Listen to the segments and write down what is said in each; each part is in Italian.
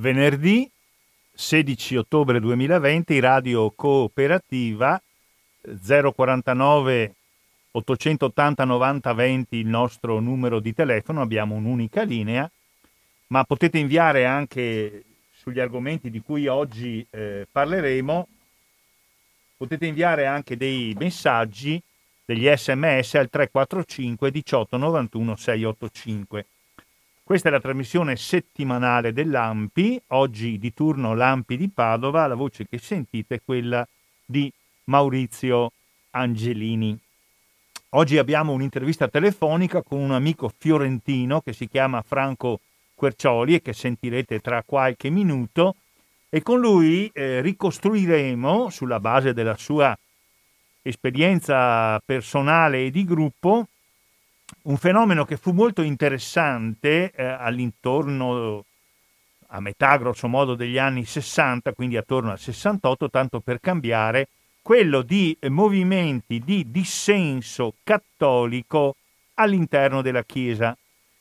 venerdì 16 ottobre 2020, Radio Cooperativa 049 880 90 20 il nostro numero di telefono, abbiamo un'unica linea, ma potete inviare anche sugli argomenti di cui oggi eh, parleremo, potete inviare anche dei messaggi, degli sms al 345 18 91 685. Questa è la trasmissione settimanale dell'AMPI, oggi di turno l'AMPI di Padova, la voce che sentite è quella di Maurizio Angelini. Oggi abbiamo un'intervista telefonica con un amico fiorentino che si chiama Franco Quercioli e che sentirete tra qualche minuto e con lui eh, ricostruiremo sulla base della sua esperienza personale e di gruppo un fenomeno che fu molto interessante eh, all'intorno a metà grosso modo degli anni 60, quindi attorno al 68, tanto per cambiare, quello di movimenti di dissenso cattolico all'interno della Chiesa.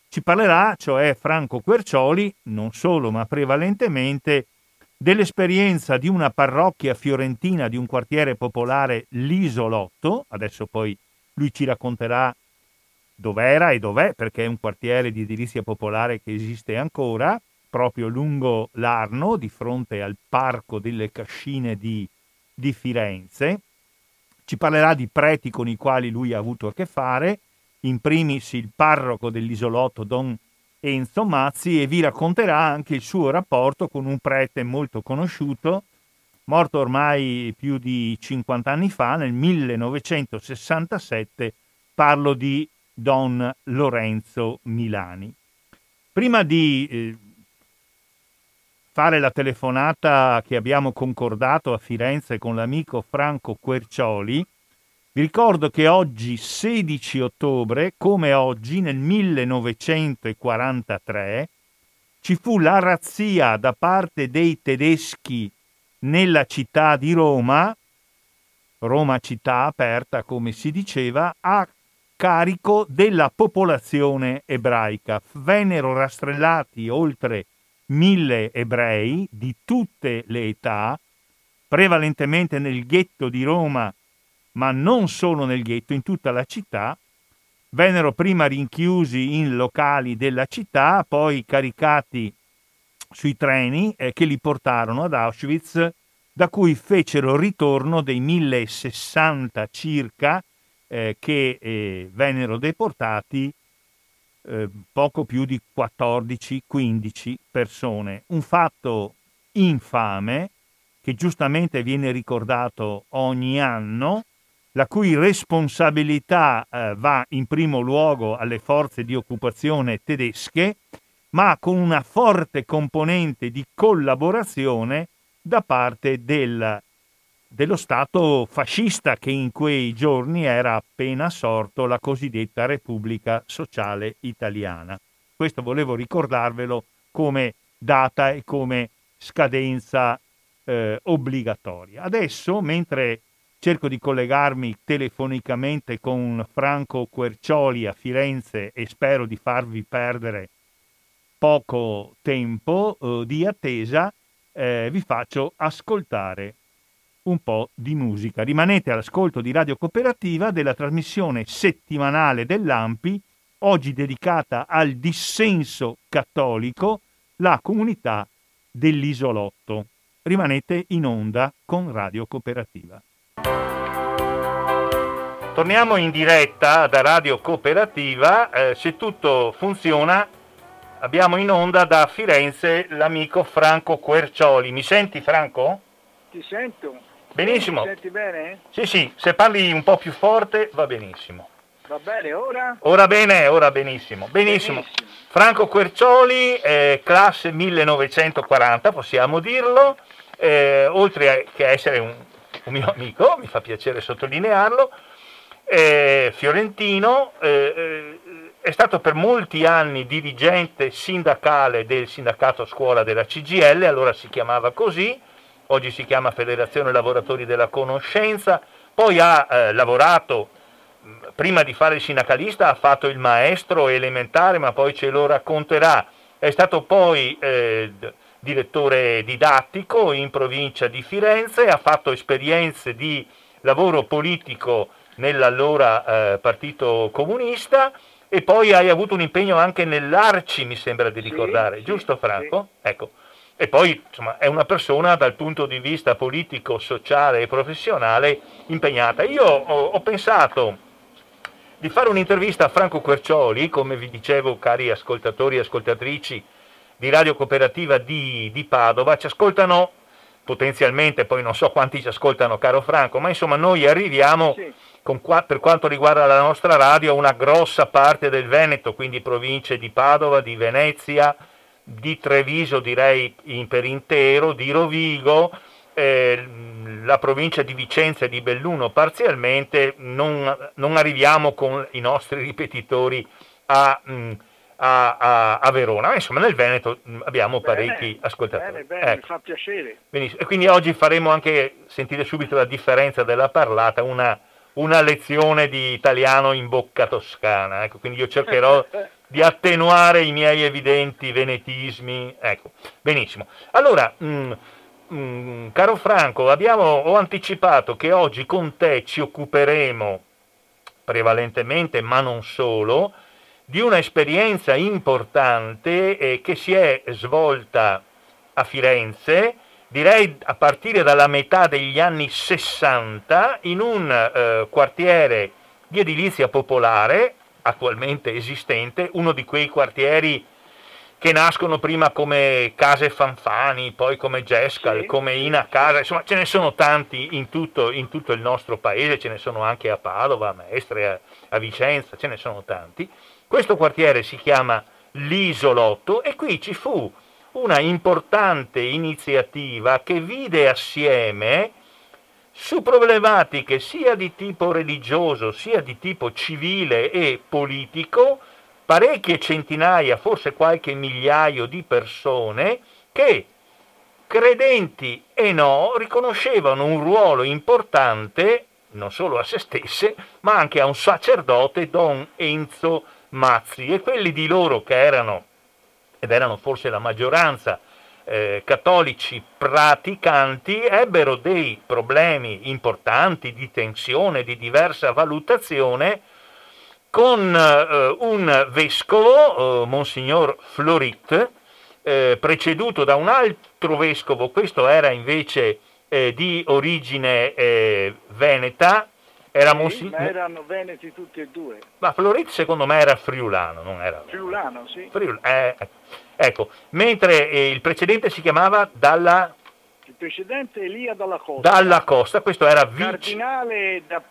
Ci parlerà, cioè Franco Quercioli, non solo ma prevalentemente, dell'esperienza di una parrocchia fiorentina di un quartiere popolare, l'Isolotto, adesso poi lui ci racconterà dov'era e dov'è, perché è un quartiere di edilizia popolare che esiste ancora, proprio lungo l'Arno, di fronte al Parco delle Cascine di, di Firenze. Ci parlerà di preti con i quali lui ha avuto a che fare, in primis il parroco dell'isolotto Don Enzo Mazzi e vi racconterà anche il suo rapporto con un prete molto conosciuto, morto ormai più di 50 anni fa, nel 1967, parlo di Don Lorenzo Milani. Prima di eh, fare la telefonata che abbiamo concordato a Firenze con l'amico Franco Quercioli, vi ricordo che oggi, 16 ottobre, come oggi nel 1943, ci fu la razzia da parte dei tedeschi nella città di Roma, Roma città aperta come si diceva, a carico della popolazione ebraica. Vennero rastrellati oltre mille ebrei di tutte le età, prevalentemente nel ghetto di Roma, ma non solo nel ghetto, in tutta la città. Vennero prima rinchiusi in locali della città, poi caricati sui treni eh, che li portarono ad Auschwitz, da cui fecero ritorno dei 1060 circa eh, che eh, vennero deportati eh, poco più di 14-15 persone. Un fatto infame che giustamente viene ricordato ogni anno, la cui responsabilità eh, va in primo luogo alle forze di occupazione tedesche, ma con una forte componente di collaborazione da parte del dello Stato fascista che in quei giorni era appena sorto la cosiddetta Repubblica Sociale Italiana. Questo volevo ricordarvelo come data e come scadenza eh, obbligatoria. Adesso, mentre cerco di collegarmi telefonicamente con Franco Quercioli a Firenze e spero di farvi perdere poco tempo eh, di attesa, eh, vi faccio ascoltare un po' di musica. Rimanete all'ascolto di Radio Cooperativa della trasmissione settimanale dell'AMPI, oggi dedicata al dissenso cattolico, la comunità dell'isolotto. Rimanete in onda con Radio Cooperativa. Torniamo in diretta da Radio Cooperativa, eh, se tutto funziona abbiamo in onda da Firenze l'amico Franco Quercioli. Mi senti Franco? Ti sento. Benissimo. Senti bene? Sì, sì, se parli un po' più forte va benissimo. Va bene, ora? Ora bene, ora benissimo. Benissimo. benissimo. Franco Quercioli, eh, classe 1940, possiamo dirlo, eh, oltre a, che essere un, un, mio amico, mi fa piacere sottolinearlo, eh, fiorentino, eh, eh, è stato per molti anni dirigente sindacale del sindacato scuola della CGL, allora si chiamava così, oggi si chiama Federazione Lavoratori della Conoscenza, poi ha eh, lavorato, prima di fare il sindacalista ha fatto il maestro elementare, ma poi ce lo racconterà, è stato poi eh, direttore didattico in provincia di Firenze, ha fatto esperienze di lavoro politico nell'allora eh, Partito Comunista e poi hai avuto un impegno anche nell'Arci, mi sembra di ricordare, sì, giusto Franco? Sì. Ecco. E poi insomma, è una persona dal punto di vista politico, sociale e professionale impegnata. Io ho, ho pensato di fare un'intervista a Franco Quercioli, come vi dicevo cari ascoltatori e ascoltatrici di Radio Cooperativa di, di Padova, ci ascoltano potenzialmente, poi non so quanti ci ascoltano caro Franco, ma insomma noi arriviamo sì. con, per quanto riguarda la nostra radio a una grossa parte del Veneto, quindi province di Padova, di Venezia, di Treviso direi in, per intero, di Rovigo, eh, la provincia di Vicenza e di Belluno parzialmente, non, non arriviamo con i nostri ripetitori a... Mm, a, a, a, Verona. Insomma, nel Veneto mm, abbiamo parecchi bene, ascoltatori. Bene, bene, ecco. mi fa piacere. E quindi oggi faremo anche, sentire subito la differenza della parlata, una, una lezione di italiano in bocca toscana. Ecco, quindi io cercherò di attenuare i miei evidenti venetismi. Ecco, benissimo. Allora, mh, mm, mh, mm, caro Franco, abbiamo, ho anticipato che oggi con te ci occuperemo prevalentemente, ma non solo, di un'esperienza importante eh, che si è svolta a Firenze, direi a partire dalla metà degli anni 60, in un eh, quartiere di edilizia popolare attualmente esistente, uno di quei quartieri che nascono prima come case Fanfani, poi come Gescal, sì, come Ina Casa, insomma ce ne sono tanti in tutto, in tutto, il nostro paese, ce ne sono anche a Padova, a Mestre, a, a Vicenza, ce ne sono tanti. Questo quartiere si chiama l'Isolotto e qui ci fu una importante iniziativa che vide assieme su problematiche sia di tipo religioso sia di tipo civile e politico parecchie centinaia, forse qualche migliaio di persone che, credenti e no, riconoscevano un ruolo importante non solo a se stesse, ma anche a un sacerdote, Don Enzo Mazzi. E quelli di loro che erano, ed erano forse la maggioranza, eh, cattolici praticanti ebbero dei problemi importanti di tensione, di diversa valutazione con eh, un vescovo, eh, Monsignor Florit, eh, preceduto da un altro vescovo, questo era invece eh, di origine eh, veneta, era Monsi... ma erano veneti tutti e due. Ma Florit secondo me era friulano, non era... Friulano, sì. Friul... Eh, ecco, mentre eh, il precedente si chiamava Dalla... Il precedente Elia Dalla Costa. Dalla Costa, questo era vice... Cardinale da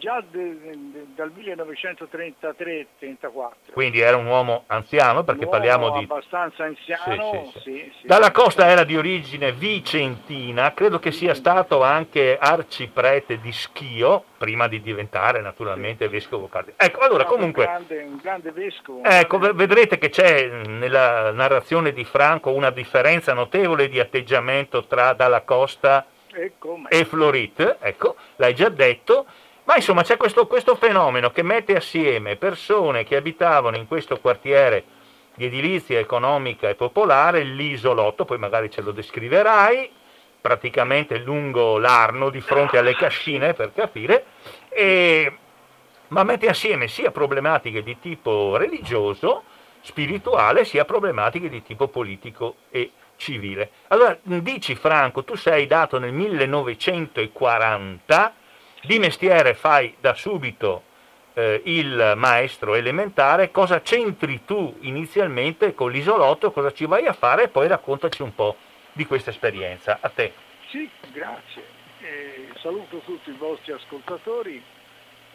già de, de, dal 1933-34. Quindi era un uomo anziano perché un parliamo di... abbastanza anziano, sì, sì, sì. Dalla Costa era di origine vicentina, credo che sia stato anche arciprete di Schio, prima di diventare naturalmente vescovo cardinale. Ecco, allora comunque... Un grande, un grande vescovo. Ecco, vedrete che c'è nella narrazione di Franco una differenza notevole di atteggiamento tra Dalla Costa e, e Florit, ecco, l'hai già detto, ma insomma c'è questo, questo fenomeno che mette assieme persone che abitavano in questo quartiere di edilizia economica e popolare, l'isolotto, poi magari ce lo descriverai, praticamente lungo l'Arno, di fronte alle cascine per capire, e, ma mette assieme sia problematiche di tipo religioso, spirituale, sia problematiche di tipo politico e civile. Allora, dici Franco, tu sei dato nel 1940 di mestiere fai da subito eh, il maestro elementare, cosa c'entri tu inizialmente con l'isolotto, cosa ci vai a fare e poi raccontaci un po' di questa esperienza. A te. Sì, grazie. Eh, saluto tutti i vostri ascoltatori.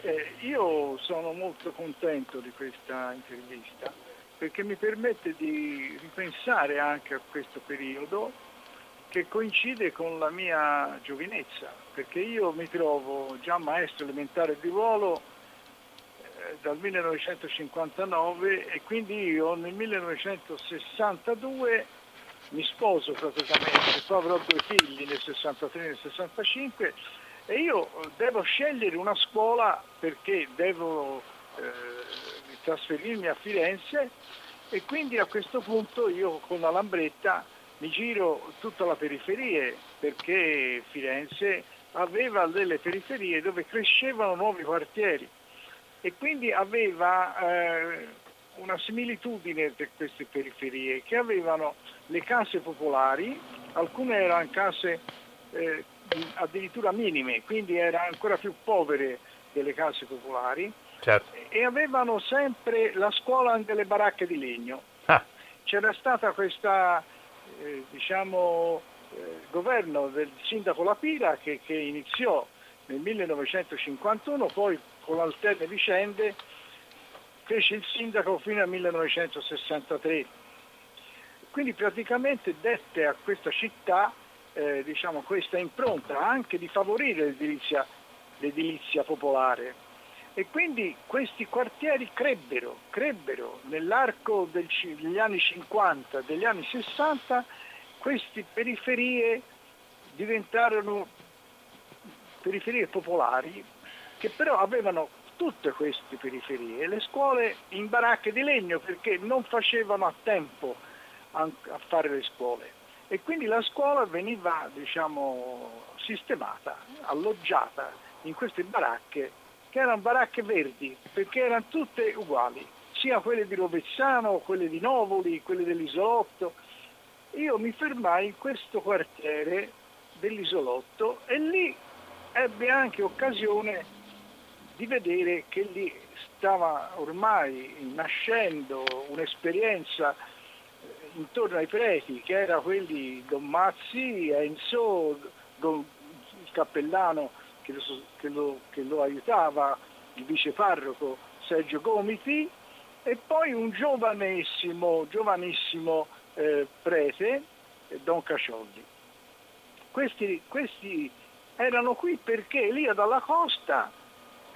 Eh, io sono molto contento di questa intervista perché mi permette di ripensare anche a questo periodo che coincide con la mia giovinezza, perché io mi trovo già maestro elementare di ruolo eh, dal 1959 e quindi io nel 1962 mi sposo praticamente, poi avrò due figli nel 63 e nel 65 e io devo scegliere una scuola perché devo eh, trasferirmi a Firenze e quindi a questo punto io con la Lambretta mi giro tutta la periferia perché Firenze aveva delle periferie dove crescevano nuovi quartieri e quindi aveva eh, una similitudine per queste periferie che avevano le case popolari, alcune erano case eh, addirittura minime, quindi erano ancora più povere delle case popolari certo. e avevano sempre la scuola delle baracche di legno. Ah. C'era stata questa eh, diciamo, eh, governo del sindaco Lapira che, che iniziò nel 1951, poi con alterne vicende fece il sindaco fino al 1963. Quindi praticamente dette a questa città eh, diciamo, questa impronta anche di favorire l'edilizia, l'edilizia popolare. E quindi questi quartieri crebbero, crebbero nell'arco degli anni 50, degli anni 60, queste periferie diventarono periferie popolari che però avevano tutte queste periferie, le scuole in baracche di legno perché non facevano a tempo a, a fare le scuole. E quindi la scuola veniva diciamo, sistemata, alloggiata in queste baracche che erano baracche verdi perché erano tutte uguali, sia quelle di Rovezzano, quelle di Novoli, quelle dell'isolotto. Io mi fermai in questo quartiere dell'isolotto e lì ebbe anche occasione di vedere che lì stava ormai nascendo un'esperienza eh, intorno ai preti, che era quelli Don Mazzi, Enzo, Don, il cappellano che lo, che, lo, che lo, aiutava, il viceparroco Sergio Gomiti, e poi un giovanissimo, giovanissimo eh, prete, Don Cacioldi. Questi, questi erano qui perché Elia dalla Costa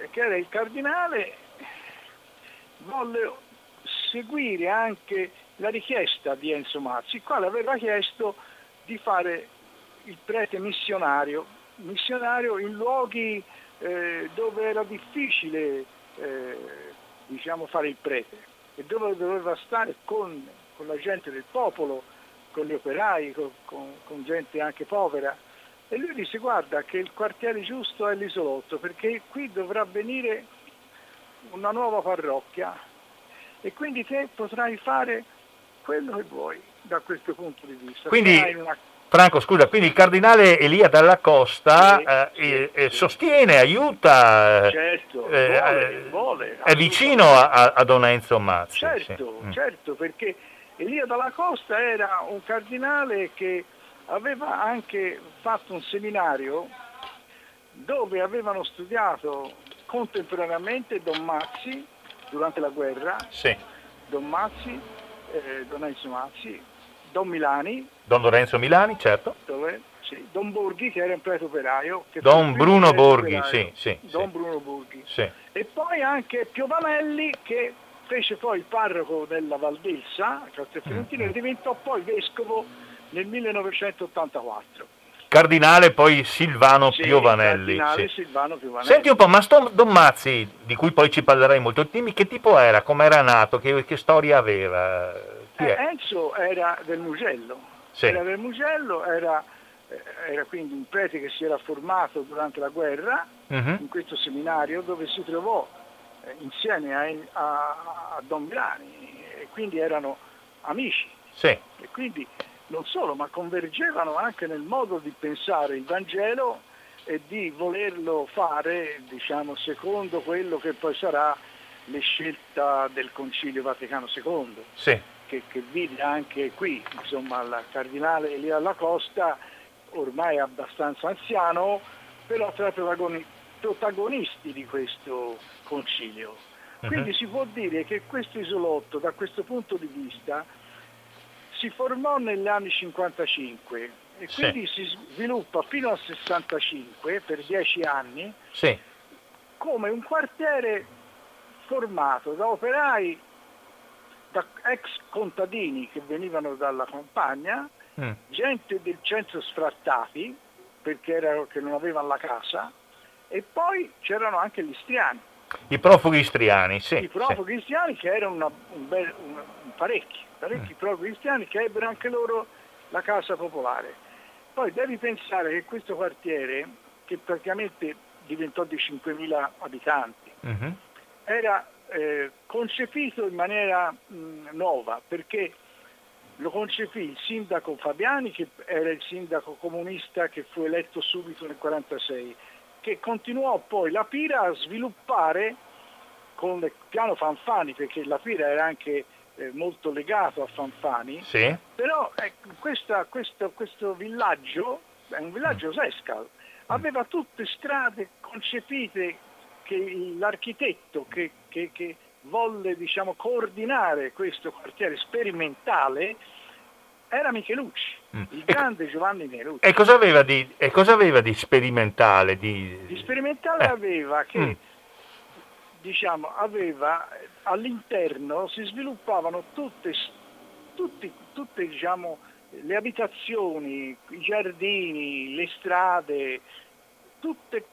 che era il cardinale, volle seguire anche la richiesta di Enzo Mazzi, il quale aveva chiesto di fare il prete missionario, missionario in luoghi eh, dove era difficile eh, diciamo, fare il prete e dove doveva stare con, con, la gente del popolo, con gli operai, con, con, con gente anche povera e lui disse guarda che il quartiere giusto è l'isolotto perché qui dovrà venire una nuova parrocchia e quindi te potrai fare quello che vuoi da questo punto di vista. Quindi. Franco, scusa, quindi il cardinale Elia Dalla Costa sì, eh, sì, eh, sì. sostiene, aiuta, certo, eh, vuole, eh, vuole, è vicino a, a, Don Enzo Mazzi. Certo, mm. certo, perché Elia Dalla Costa era un cardinale che aveva anche fatto un seminario dove avevano studiato contemporaneamente Don Mazzi durante la guerra, sì. Don Mazzi, eh, Don Enzo Mazzi, Don Milani. Don Lorenzo Milani, certo. Dove, sì, Don Borghi che era un prete operaio. Don Bruno Borghi, sì, sì, Don sì. Bruno Borghi. Sì. E poi anche Piovanelli che fece poi il parroco della Valdelsa, Castel Fiorentino, mm-hmm. e diventò poi vescovo nel 1984. Cardinale poi Silvano sì, Piovanelli. Cardinale sì. Silvano Piovanelli. Senti un po', ma sto Don Mazzi, di cui poi ci parlerai molto, dimmi che tipo era, come era nato, che, che storia aveva? Eh, Enzo era del Mugello, sì. era del Mugello, era, eh, era, quindi un prete che si era formato durante la guerra uh-huh. in questo seminario dove si trovò eh, insieme a, a, a Don Milani e quindi erano amici. Sì. E quindi non solo, ma convergevano anche nel modo di pensare il Vangelo e di volerlo fare, diciamo, secondo quello che poi sarà le scelta del Concilio Vaticano II, sì. Che, che, vide anche qui, insomma, il cardinale Elia Alla Costa, ormai abbastanza anziano, però tra i protagonisti di questo concilio. Quindi uh-huh. si può dire che questo isolotto, da questo punto di vista, si formò negli anni 55 e quindi sì. si sviluppa fino al 65 per dieci anni sì. come un quartiere formato da operai, da ex contadini che venivano dalla campagna, mm. gente del centro sfrattati perché erano, che non avevano la casa e poi c'erano anche gli istriani. I profughi istriani, sì. I profughi sì. istriani che erano una, un bel, un, un parecchi parecchi mm. proprio cristiani che ebbero anche loro la casa popolare. Poi devi pensare che questo quartiere, che praticamente diventò di 5.000 abitanti, uh-huh. era eh, concepito in maniera mh, nuova perché lo concepì il sindaco Fabiani, che era il sindaco comunista che fu eletto subito nel 1946, che continuò poi la Pira a sviluppare con il piano Fanfani, perché la Pira era anche eh, molto legato a Fanfani, sì. però ecco, questa, questo, questo, villaggio, è un villaggio mm. Sescal, aveva tutte strade concepite che l'architetto che, che, che volle diciamo, coordinare questo quartiere sperimentale era Michelucci, mm. il grande Giovanni Melucci. E cosa aveva di, cosa aveva di sperimentale? Di, di sperimentale eh. aveva che mm. diciamo, aveva, all'interno si sviluppavano tutte, tutti, tutte diciamo, le abitazioni, i giardini, le strade, tutte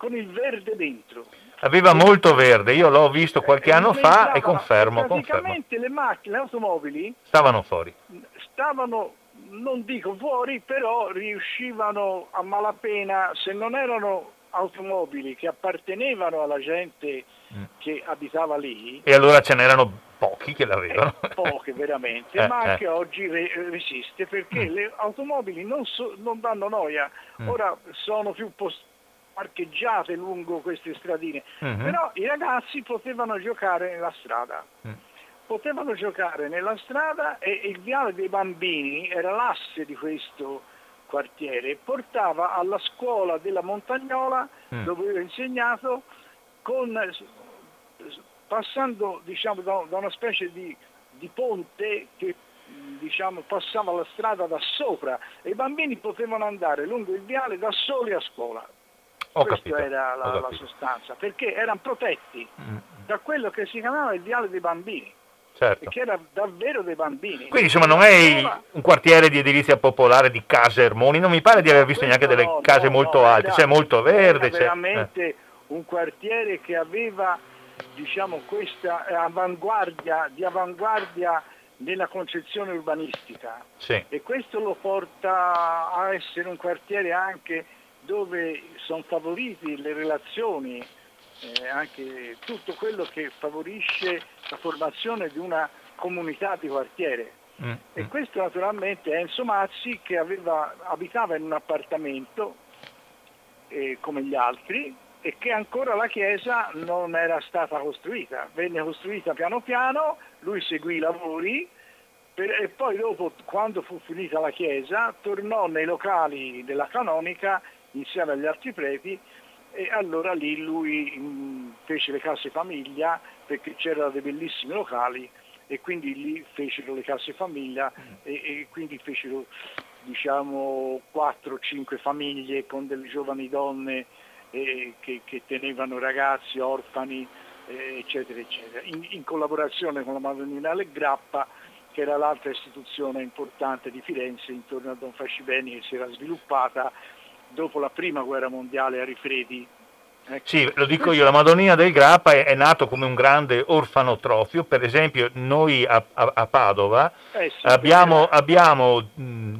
con il verde dentro. Aveva molto verde, io l'ho visto qualche anno fa e confermo. Praticamente confermo. le macchine, le automobili stavano fuori. Stavano, non dico fuori, però riuscivano a malapena, se non erano automobili che appartenevano alla gente mm. che abitava lì. E allora ce n'erano pochi che l'avevano. Eh, poche veramente, eh, ma anche eh. oggi re- resiste perché mm. le automobili non, so- non danno noia, mm. ora sono più post- parcheggiate lungo queste stradine, uh-huh. però i ragazzi potevano giocare nella strada. Uh-huh. Potevano giocare nella strada e il viale dei bambini era l'asse di questo quartiere, portava alla scuola della Montagnola uh-huh. dove avevo insegnato con, passando diciamo, da, da, una specie di, di ponte che diciamo, passava la strada da sopra e i bambini potevano andare lungo il viale da soli a scuola. Ho Questa capito, era la, la, sostanza, perché erano protetti mm. da quello che si chiamava il viale dei bambini. Certo. Che era davvero dei bambini. Quindi insomma non è un quartiere di edilizia popolare di case Ermoni, non mi pare di aver visto neanche delle no, case no, molto alte, c'è molto verde. Era c'è, veramente eh. un quartiere che aveva diciamo, questa avanguardia, di avanguardia nella concezione urbanistica sì. e questo lo porta a essere un quartiere anche dove sono favoriti le relazioni, eh, anche tutto quello che favorisce la formazione di una comunità di quartiere. Mm. E questo naturalmente Enzo Mazzi che aveva, abitava in un appartamento eh, come gli altri e che ancora la chiesa non era stata costruita, venne costruita piano piano, lui seguì i lavori per, e poi dopo quando fu finita la chiesa tornò nei locali della canonica insieme agli altri preti e allora lì lui mm, fece le case famiglia perché c'erano dei bellissimi locali e quindi lì fecero le case famiglia e, e quindi fecero diciamo 4-5 famiglie con delle giovani donne eh, che, che, tenevano ragazzi, orfani eh, eccetera eccetera. In, in, collaborazione con la Madonnina Grappa che era l'altra istituzione importante di Firenze intorno a Don Fascibeni che si era sviluppata dopo la prima guerra mondiale a Rifredi. Ecco. Sì, lo dico io, la Madonnina del Grappa è, è, nato come un grande orfanotrofio, per esempio noi a, a, a Padova eh sì, abbiamo, abbiamo mh,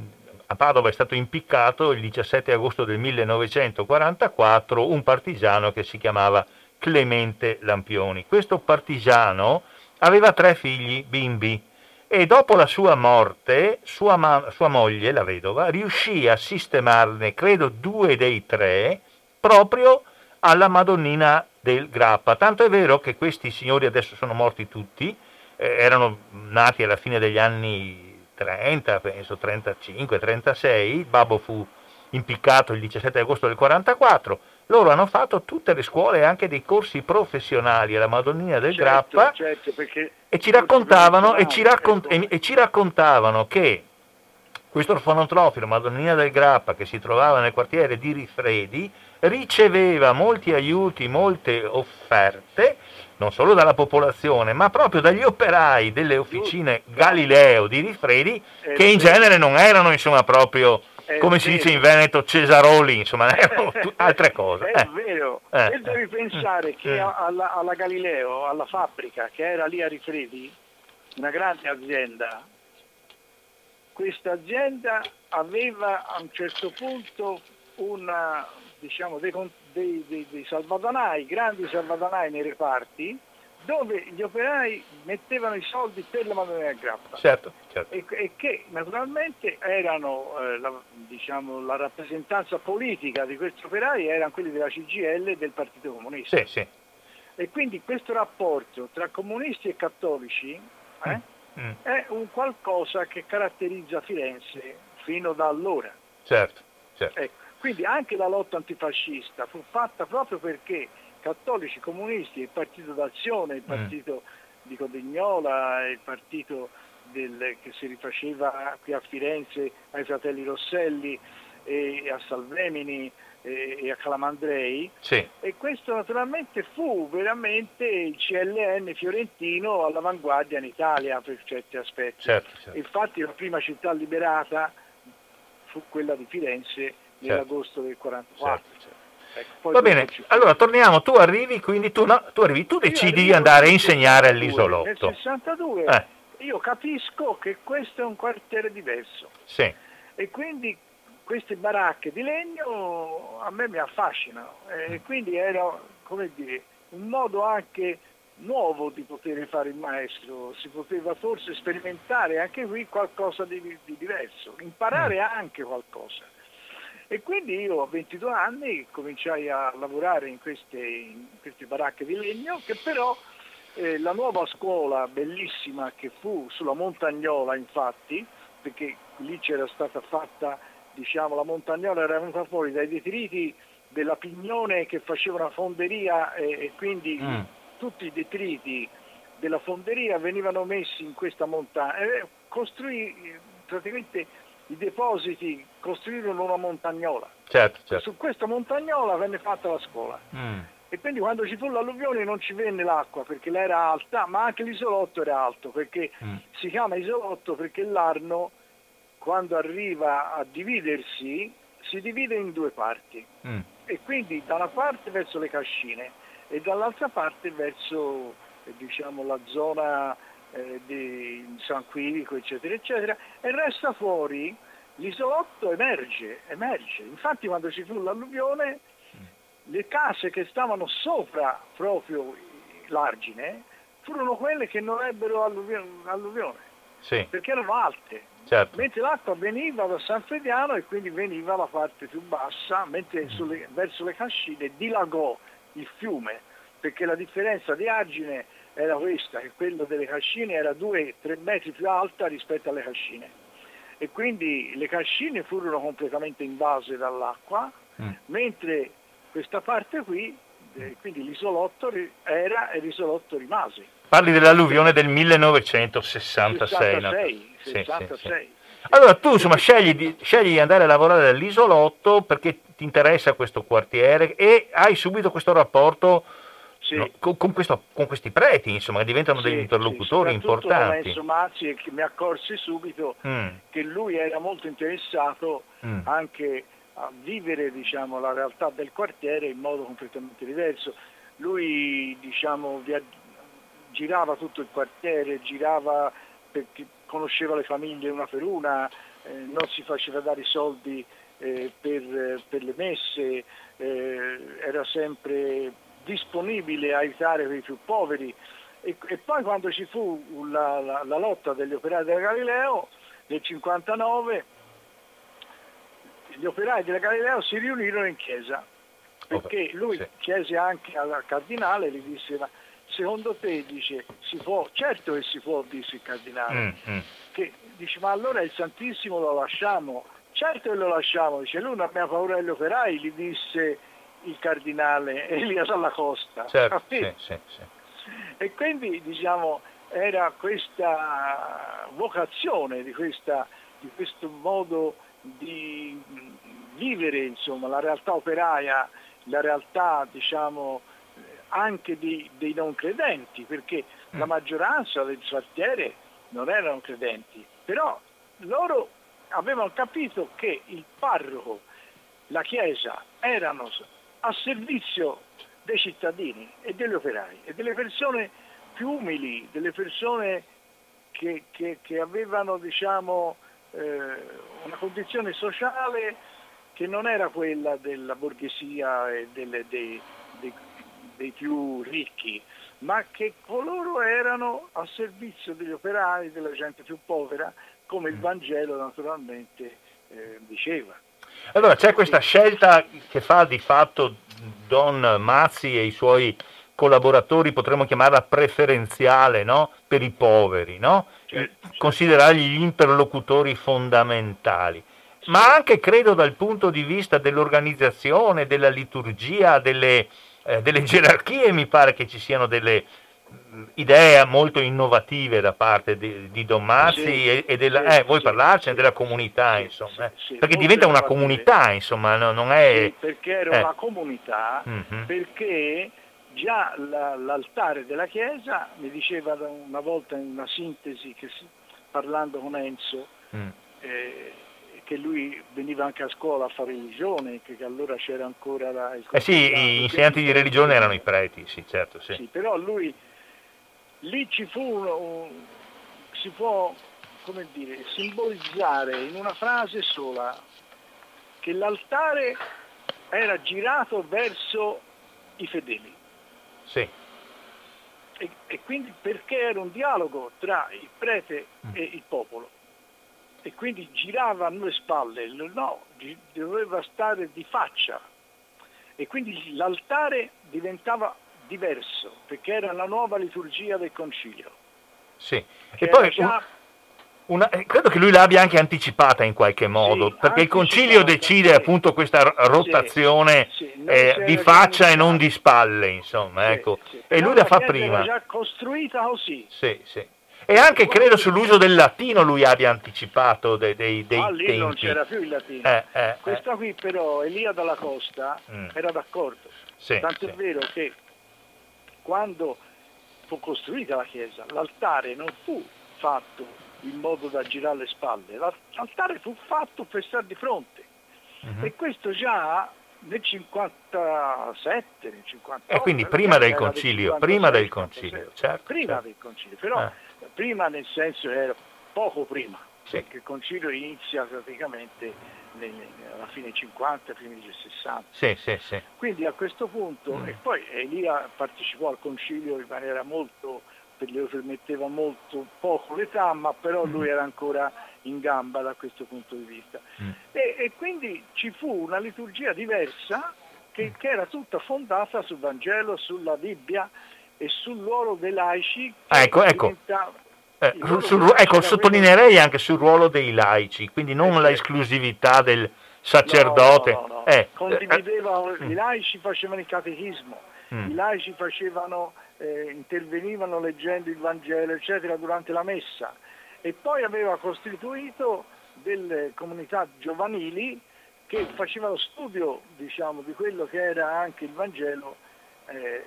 a Padova è stato impiccato il 17 agosto del 1944 un partigiano che si chiamava Clemente Lampioni. Questo partigiano aveva tre figli bimbi e dopo la sua morte sua, ma- sua moglie, la vedova, riuscì a sistemarne, credo, due dei tre proprio alla Madonnina del Grappa. Tanto è vero che questi signori adesso sono morti tutti, eh, erano nati alla fine degli anni 30, penso 35, 36, il babbo fu impiccato il 17 agosto del 44, loro hanno fatto tutte le scuole e anche dei corsi professionali alla Madonnina del certo, Grappa certo, e, ci raccontavano, e, ci raccont- e, e ci raccontavano che questo orfanotrofio, la Madonnina del Grappa, che si trovava nel quartiere di Rifredi, riceveva molti aiuti, molte offerte, non solo dalla popolazione, ma proprio dagli operai delle officine Galileo di Rifredi, eh, che in genere non erano insomma proprio come si dice in Veneto, Cesaroli, insomma, altre cose. È eh. vero, eh. e devi pensare che eh. alla, alla, Galileo, alla fabbrica che era lì a Rifredi, una grande azienda, questa azienda aveva a un certo punto una, diciamo, dei, dei, dei, dei salvadanai, grandi salvadanai nei reparti, dove gli operai mettevano i soldi per la manovra grappa certo, certo. E, e, che naturalmente erano eh, la, diciamo, la, rappresentanza politica di questi operai erano quelli della CGL e del Partito Comunista. Sì, sì. E quindi questo rapporto tra comunisti e cattolici eh, mm, mm. è un qualcosa che caratterizza Firenze fino da allora. Certo, certo. Ecco. Quindi anche la lotta antifascista fu fatta proprio perché cattolici, comunisti, il partito d'Azione, il mm. partito mm. di Codignola, il partito del, che si rifaceva qui a Firenze ai fratelli Rosselli e a Salvemini e a Calamandrei sì. e questo naturalmente fu veramente il CLN fiorentino all'avanguardia in Italia per certi aspetti. Certo, certo. Infatti la prima città liberata fu quella di Firenze nell'agosto del 44. Ecco, Va bene, allora torniamo, tu arrivi, quindi tu, no, tu, arrivi, tu decidi di andare a insegnare all'isolotto. Nel 62 eh. io capisco che questo è un quartiere diverso. Sì. E quindi queste baracche di legno a me mi affascinano. E mm. quindi era, come dire, un modo anche nuovo di poter fare il maestro, si poteva forse sperimentare anche qui qualcosa di, di diverso, imparare mm. anche qualcosa. E quindi io a 22 anni cominciai a lavorare in queste, in queste baracche di legno che però eh, la nuova scuola bellissima che fu sulla Montagnola infatti, perché lì c'era stata fatta, diciamo, la Montagnola era venuta fuori dai detriti della Pignone che faceva una fonderia e, e quindi mm. tutti i detriti della fonderia venivano messi in questa montagna e costruì praticamente i depositi costruirono una montagnola. Certo, certo. Su questa montagnola venne fatta la scuola. Mm. E quindi quando ci fu l'alluvione non ci venne l'acqua perché l'era alta, ma anche l'isolotto era alto, perché mm. si chiama isolotto perché l'Arno quando arriva a dividersi si divide in due parti. Mm. E quindi da una parte verso le cascine e dall'altra parte verso diciamo, la zona eh, di San Quirico, eccetera, eccetera, e resta fuori l'isolotto emerge, emerge. Infatti quando ci fu l'alluvione, le case che stavano sopra proprio l'argine furono quelle che non ebbero alluvione, sì. perché erano alte. Certo. Mentre l'acqua veniva da San Frediano e quindi veniva la parte più bassa, mentre mm. sulle, verso le cascine dilagò il fiume, perché la differenza di argine era questa, che quello delle cascine era 2-3 metri più alta rispetto alle cascine. E quindi le cascine furono completamente invase dall'acqua, mm. mentre questa parte qui, eh, quindi l'isolotto era e l'isolotto rimase. Parli dell'alluvione del 1966. 66, 66. Sì, sì, Allora tu insomma scegli di, scegli di andare a lavorare all'isolotto perché ti interessa questo quartiere e hai subito questo rapporto sì. no, con, con, questo, con, questi preti, insomma, che diventano sì, degli interlocutori sì, importanti. Lorenzo Mazzi che mi accorsi subito mm. che lui era molto interessato mm. anche a vivere diciamo, la realtà del quartiere in modo completamente diverso. Lui diciamo, via, girava tutto il quartiere, girava perché conosceva le famiglie una per una, eh, non si faceva dare i soldi eh, per, per, le messe, eh, era sempre disponibile a aiutare i più poveri e, e poi quando ci fu la, la, la, lotta degli operai della Galileo nel 59 gli operai della Galileo si riunirono in chiesa perché lui sì. chiese anche al cardinale gli disse ma secondo te dice si può certo che si può disse il cardinale mm, mm. che dice ma allora il Santissimo lo lasciamo certo che lo lasciamo dice lui non aveva paura degli operai gli disse il cardinale Elias alla Costa. Certo, sì, sì, sì. E quindi diciamo era questa vocazione di, questa, di questo modo di vivere insomma, la realtà operaia, la realtà diciamo, anche di, dei non credenti, perché mm. la maggioranza del quartiere non erano credenti, però loro avevano capito che il parroco, la chiesa erano a servizio dei cittadini e degli operai e delle persone più umili, delle persone che, che, che avevano diciamo, eh, una condizione sociale che non era quella della borghesia e delle, dei, dei, dei più ricchi, ma che coloro erano a servizio degli operai, della gente più povera, come il mm. Vangelo naturalmente eh, diceva. Allora c'è questa scelta che fa di fatto Don Mazzi e i suoi collaboratori, potremmo chiamarla preferenziale, no? per i poveri, no? certo, considerarli gli interlocutori fondamentali ma anche credo dal punto di vista dell'organizzazione, della liturgia, delle, eh, delle gerarchie, mi pare che ci siano delle idee molto innovative da parte di, di Don Mazzi sì, e, e, della, sì, eh, vuoi sì, parlarcene della comunità, insomma, eh? perché diventa una comunità, insomma, no, non è... perché era eh. una comunità, mm-hmm. perché già la, l'altare della chiesa, mi diceva una volta in una sintesi, che, parlando con Enzo, mm. eh, che lui veniva anche a scuola a fare religione, che allora c'era ancora la... Eh sì, gli insegnanti di religione erano i preti, sì, certo, sì. sì però lui, lì ci fu, un, si può, come dire, simbolizzare in una frase sola che l'altare era girato verso i fedeli. Sì. E, e quindi perché era un dialogo tra il prete mm. e il popolo e quindi girava a noi spalle, no, doveva stare di faccia e quindi l'altare diventava diverso perché era la nuova liturgia del concilio. Sì, e poi già... una, eh, credo che lui l'abbia anche anticipata in qualche modo, sì, perché il concilio decide sì. appunto questa rotazione sì, eh, di faccia e non di spalle, insomma, ecco. E lui la fa prima. Era già costruita così. Sì, sì. E anche credo sull'uso del latino lui abbia anticipato dei, dei, dei ah, lì tempi. non c'era più il latino. Eh, eh, Questa eh. qui però, Elia dalla Costa, mm. era d'accordo. Sì, Tanto sì. è vero che quando fu costruita la chiesa, l'altare non fu fatto in modo da girare le spalle, l'altare fu fatto per stare di fronte. Mm-hmm. E questo già nel 57, nel 58. E quindi prima del concilio, prima del concilio, certo. Prima certo. del concilio, però eh prima nel senso era poco prima, sì. perché il concilio inizia praticamente alla fine 50, primi del 60. Sì, sì, sì. Quindi a questo punto, mm. e poi Elia partecipò al concilio in maniera molto, le permetteva molto poco l'età, ma però lui mm. era ancora in gamba da questo punto di vista. Mm. E, e, quindi ci fu una liturgia diversa che, mm. che era tutta fondata sul Vangelo, sulla Bibbia e sul ruolo dei laici. Ecco, ecco. Eh, sul, ecco, sottolineerei anche sul ruolo dei laici, quindi non eh, l'esclusività del sacerdote. No, no, no, eh, Condividevano, eh, i laici facevano il catechismo, mm. i laici facevano, eh, intervenivano leggendo il Vangelo, eccetera, durante la messa. E poi aveva costituito delle comunità giovanili che facevano studio diciamo, di quello che era anche il Vangelo eh,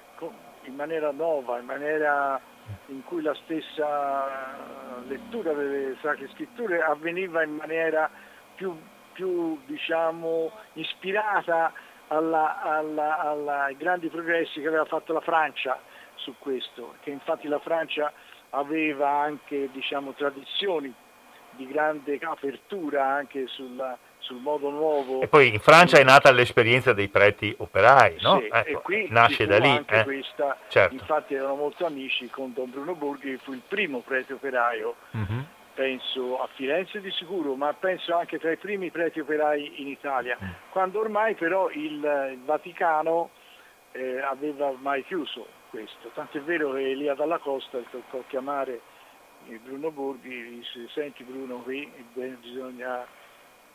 in maniera nuova, in maniera in cui la stessa lettura delle Sacre Scritture avveniva in maniera più, più diciamo, ispirata alla, alla, alla, ai grandi progressi che aveva fatto la Francia su questo, che infatti la Francia aveva anche diciamo, tradizioni di grande apertura anche sulla, sul modo nuovo. E poi in Francia è nata l'esperienza dei preti operai, no? Sì, ecco, e qui nasce da lì. Anche eh? questa, certo. infatti erano molto amici con Don Bruno Borghi, che fu il primo prete operaio, mm-hmm. penso a Firenze di sicuro, ma penso anche tra i primi preti operai in Italia, mm. quando ormai però il, il Vaticano eh, aveva ormai chiuso questo. Tanto è vero che Elia Dalla Costa toccò chiamare Bruno Borghi, disse senti Bruno qui bisogna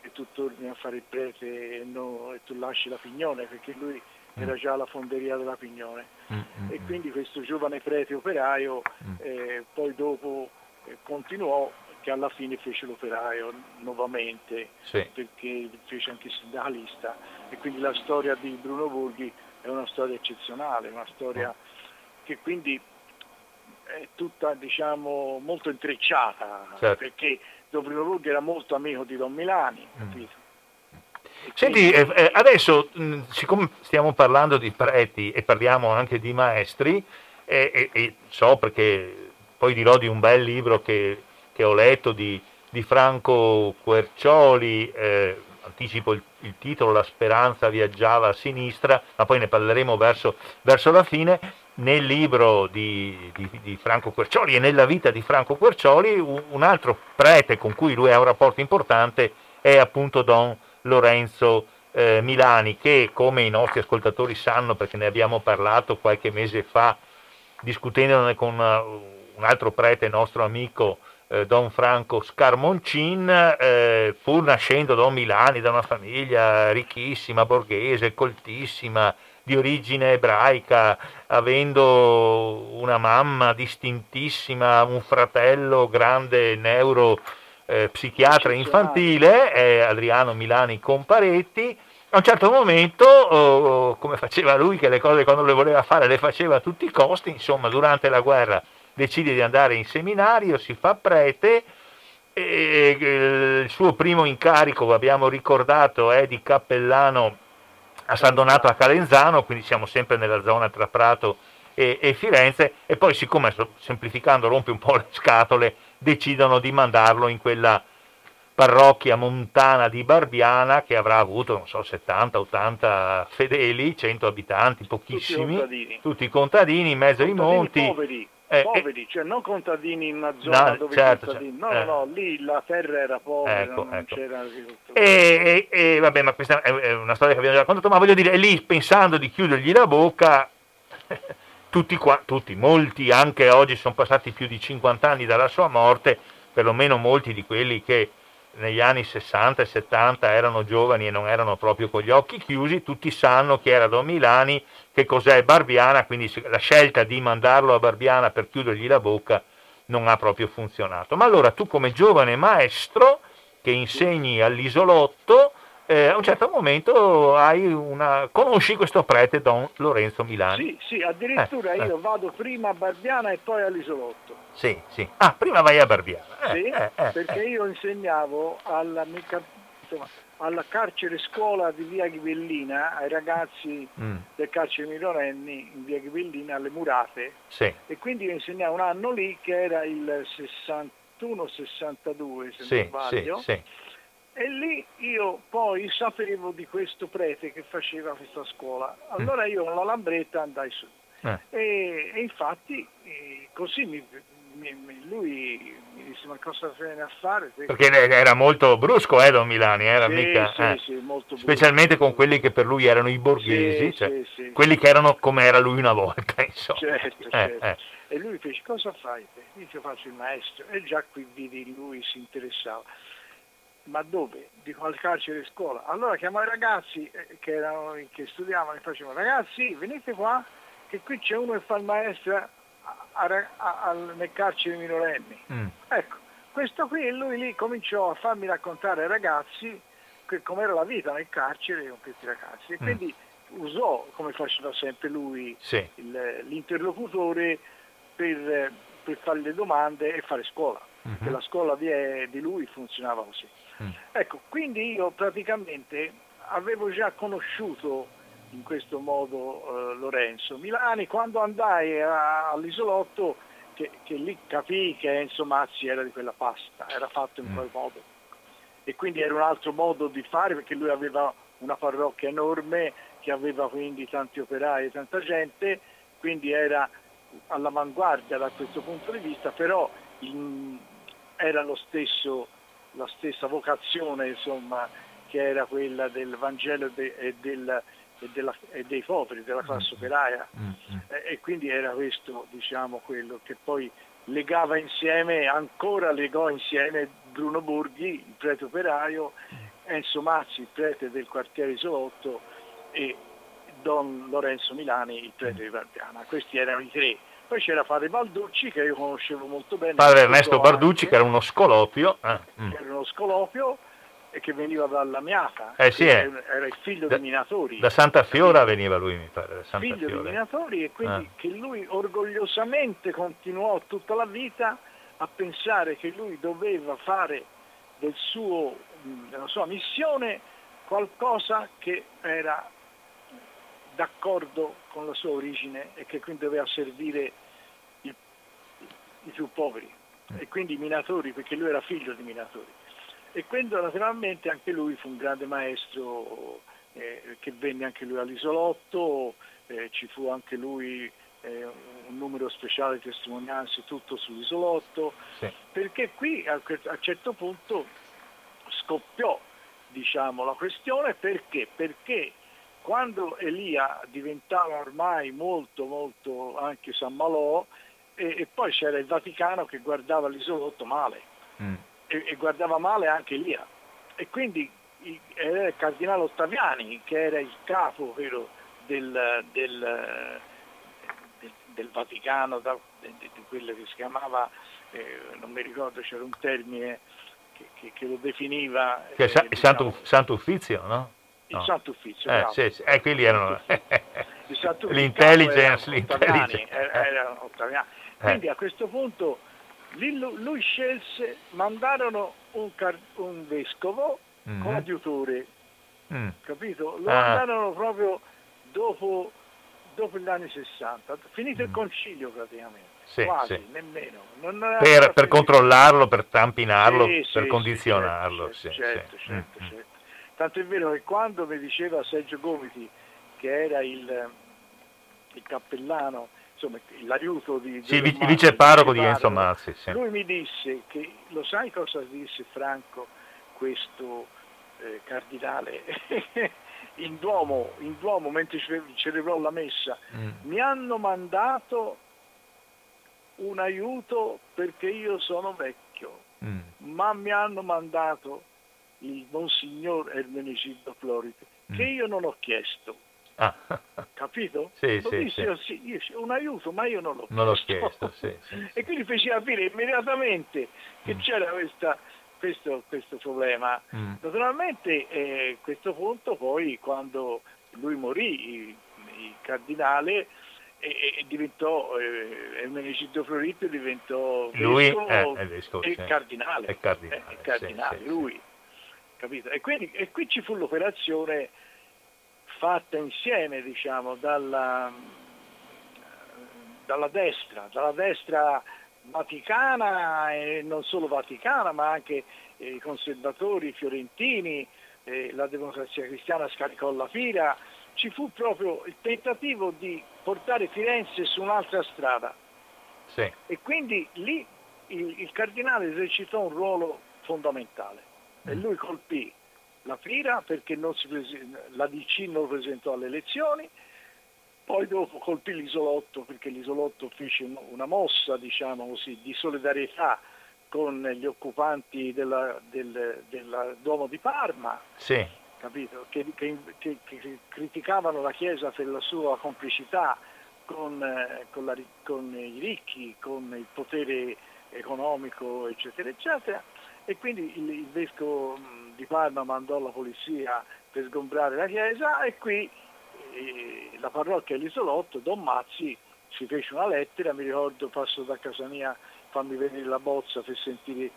e tu torni a fare il prete e, no, e tu lasci la Pignone perché lui mm. era già alla fonderia della Pignone mm, mm, e mm. quindi questo giovane prete operaio mm. eh, poi dopo eh, continuò che alla fine fece l'operaio nuovamente sì. perché fece anche sindacalista e quindi la storia di Bruno Borghi è una storia eccezionale, una storia mm. che quindi è tutta diciamo molto intrecciata certo. perché Don Bruno Borghi era molto amico di Don Milani, mm. capito? Senti, eh, eh, adesso mh, siccome stiamo parlando di preti e parliamo anche di maestri, eh, e so perché poi dirò di un bel libro che, che ho letto di di Franco Quercioli, eh, anticipo il, il, titolo La speranza viaggiava a sinistra, ma poi ne parleremo verso, verso la fine, nel libro di, di, di, Franco Quercioli e nella vita di Franco Quercioli un, altro prete con cui lui ha un rapporto importante è appunto Don Lorenzo eh, Milani che come i nostri ascoltatori sanno perché ne abbiamo parlato qualche mese fa discutendone con uh, un altro prete nostro amico eh, Don Franco Scarmoncin, eh, pur nascendo Don Milani da una famiglia ricchissima, borghese, coltissima, di origine ebraica, avendo una mamma distintissima, un fratello grande neuro eh, infantile, eh, Adriano Milani Comparetti, a un certo momento, oh, come faceva lui, che le cose quando le voleva fare le faceva a tutti i costi, insomma, durante la guerra decide di andare in seminario, si fa prete e il suo primo incarico, abbiamo ricordato, è di cappellano a San Donato a Calenzano, quindi siamo sempre nella zona tra Prato e, e Firenze, e poi siccome semplificando rompe un po' le scatole, decidono di mandarlo in quella parrocchia montana di Barbiana che avrà avuto, non so, 70-80 fedeli, 100 abitanti, pochissimi, tutti contadini, tutti contadini in mezzo ai monti. Poveri eh, poveri, eh, cioè non contadini in una zona no, dove certo, contadini, no, eh. no, lì la terra era povera, ecco, non ecco. c'era agricoltura. E, e, e, vabbè, ma questa è una storia che abbiamo già raccontato, ma voglio dire, lì pensando di chiudergli la bocca, tutti qua, tutti, molti, anche oggi sono passati più di 50 anni dalla sua morte, perlomeno molti di quelli che negli anni 60 e 70 erano giovani e non erano proprio con gli occhi chiusi, tutti sanno chi era Don Milani, che cos'è Barbiana, quindi la scelta di mandarlo a Barbiana per chiudergli la bocca non ha proprio funzionato. Ma allora tu come giovane maestro che insegni all'isolotto, eh, a un certo momento una... conosci questo prete Don Lorenzo Milani. Sì, sì, addirittura eh, io eh. vado prima a Barbiana e poi all'isolotto. Sì, sì. Ah, prima vai a Barbiana. Eh, sì, eh, perché io insegnavo alla, insomma, alla, carcere scuola di Via Ghibellina ai ragazzi mm. del carcere minorenni in Via Ghibellina alle murate. Sì. E quindi io insegnavo un anno lì che era il 61-62 se sì, non sbaglio. Sì, sì e lì io poi sapevo di questo prete che faceva questa scuola. Allora io con la lambretta andai su. Eh. E, e, infatti e così mi, mi, lui mi disse ma cosa viene a fare? Perché era molto brusco eh, Don Milani, era sì, mica, sì, eh. sì, specialmente con quelli che per lui erano i borghesi, cioè, quelli che erano come era lui una volta. Insomma. Certo, eh, certo. Eh. E lui fece cosa fai? Io faccio il maestro e già qui vidi lui si interessava ma dove? Dico al carcere scuola. Allora chiamavo i ragazzi eh, che, erano, che studiavano e facevano, ragazzi venite qua che qui c'è uno che fa il maestro a, a, a, nel carcere minorenni. Mm. Ecco, questo qui e lui lì cominciò a farmi raccontare ai ragazzi com'era la vita nel carcere con questi ragazzi e mm. quindi usò, come faceva sempre lui, sì. il, l'interlocutore per, per, fare le domande e fare scuola. Mm-hmm. Che la scuola di, di lui funzionava così. Mm. Ecco, quindi io praticamente avevo già conosciuto in questo modo eh, Lorenzo Milani quando andai a, all'isolotto che, che, lì capii che Enzo Mazzi era di quella pasta, era fatto in mm. quel modo e quindi era un altro modo di fare perché lui aveva una parrocchia enorme che aveva quindi tanti operai e tanta gente, quindi era all'avanguardia da questo punto di vista, però in, era lo stesso la stessa vocazione insomma, che era quella del Vangelo e, de, e, del, e, della, e dei poveri, della classe mm-hmm. operaia. Mm-hmm. E, quindi era questo diciamo, quello che poi legava insieme, ancora legò insieme Bruno Borghi, il prete operaio, Enzo Mazzi, il prete del quartiere Isolotto e Don Lorenzo Milani, il prete di Barbiana. Questi erano i tre poi c'era padre Balducci che io conoscevo molto bene. Padre Ernesto Barducci che era uno scolopio. Ah, mm. Era uno scolopio e che veniva dalla Miata. Eh sì, eh. Era il figlio da, di Minatori. Da Santa Fiora veniva lui, mi pare. figlio Fiora. di Minatori e quindi ah. che lui orgogliosamente continuò tutta la vita a pensare che lui doveva fare del suo, della sua missione qualcosa che era d'accordo con la sua origine e che quindi doveva servire i, più poveri. e quindi i minatori, perché lui era figlio di minatori. E quindi naturalmente anche lui fu un grande maestro eh, che venne anche lui all'isolotto, eh, ci fu anche lui eh, un numero speciale di testimonianze tutto sull'isolotto, sì. perché qui a, a un certo punto scoppiò diciamo, la questione perché? Perché quando Elia diventava ormai molto molto anche San Malò e, e poi c'era il Vaticano che guardava l'isolotto male mm. e, e, guardava male anche Elia e quindi era il cardinale Ottaviani che era il capo vero, del, del, del, del, Vaticano da, di, di, quello che si chiamava eh, non mi ricordo c'era un termine che, che, che lo definiva che eh, è diciamo, santo, santo Uffizio no? il no. Santo Uffizio. Eh, sì, sì. Eh, quelli erano l'intelligence. l'intelligence. Era, era Ottaviani. Eh. Quindi a questo punto lui scelse, mandarono un, car- un vescovo mm-hmm. coadiutore, mm. capito? Lo ah. mandarono proprio dopo, dopo, gli anni 60, finito mm. il concilio praticamente. Sì, quasi, sì. nemmeno. per, per controllarlo, per tampinarlo, sì, per condizionarlo. Certo, certo, certo, mm-hmm. certo. Tanto è vero che quando mi diceva Sergio Gomiti, che era il, il cappellano, insomma l'aiuto di... Sì, il vice parroco di Enzo Mazzi. Sì. Lui mi disse che, lo sai cosa disse Franco, questo eh, cardinale, in, Duomo, in Duomo, mentre celebrò la messa, mm. mi hanno mandato un aiuto perché io sono vecchio, mm. ma mi hanno mandato il Monsignor Ermenegildo Floride, mm. che io non ho chiesto. Ah. Capito? Sì, sì, disse, sì. Io, un aiuto, ma io non l'ho non chiesto. Sì, e quindi feci capire immediatamente che mm. c'era questa, questo, questo, problema. Mm. Naturalmente eh, a questo punto poi quando lui morì, il, il cardinale, e, e diventò eh, Ermenegildo Floritto diventò lui vescovo, è, è vescovo, e cardinale, è cardinale, è cardinale lui capito? E, quindi, e qui ci fu l'operazione fatta insieme, diciamo, dalla, dalla destra, dalla destra vaticana e non solo vaticana, ma anche eh, i conservatori fiorentini, eh, la democrazia cristiana scaricò la fila, ci fu proprio il tentativo di portare Firenze su un'altra strada. Sì. E quindi lì il, il cardinale esercitò un ruolo fondamentale e lui colpì la Fira perché prese, la DC non presentò alle elezioni, poi dopo colpì l'isolotto perché l'isolotto fece una mossa diciamo così, di solidarietà con gli occupanti della, del, del Duomo di Parma, sì. che, che, che, che, criticavano la Chiesa per la sua complicità con, con, la, con i ricchi, con il potere economico, eccetera, eccetera e quindi il, il vescovo di Parma mandò la polizia per sgombrare la chiesa e qui eh, la parrocchia dell'Isolotto, Don Mazzi, ci fece una lettera, mi ricordo passo da casa mia, fammi vedere la bozza per sentire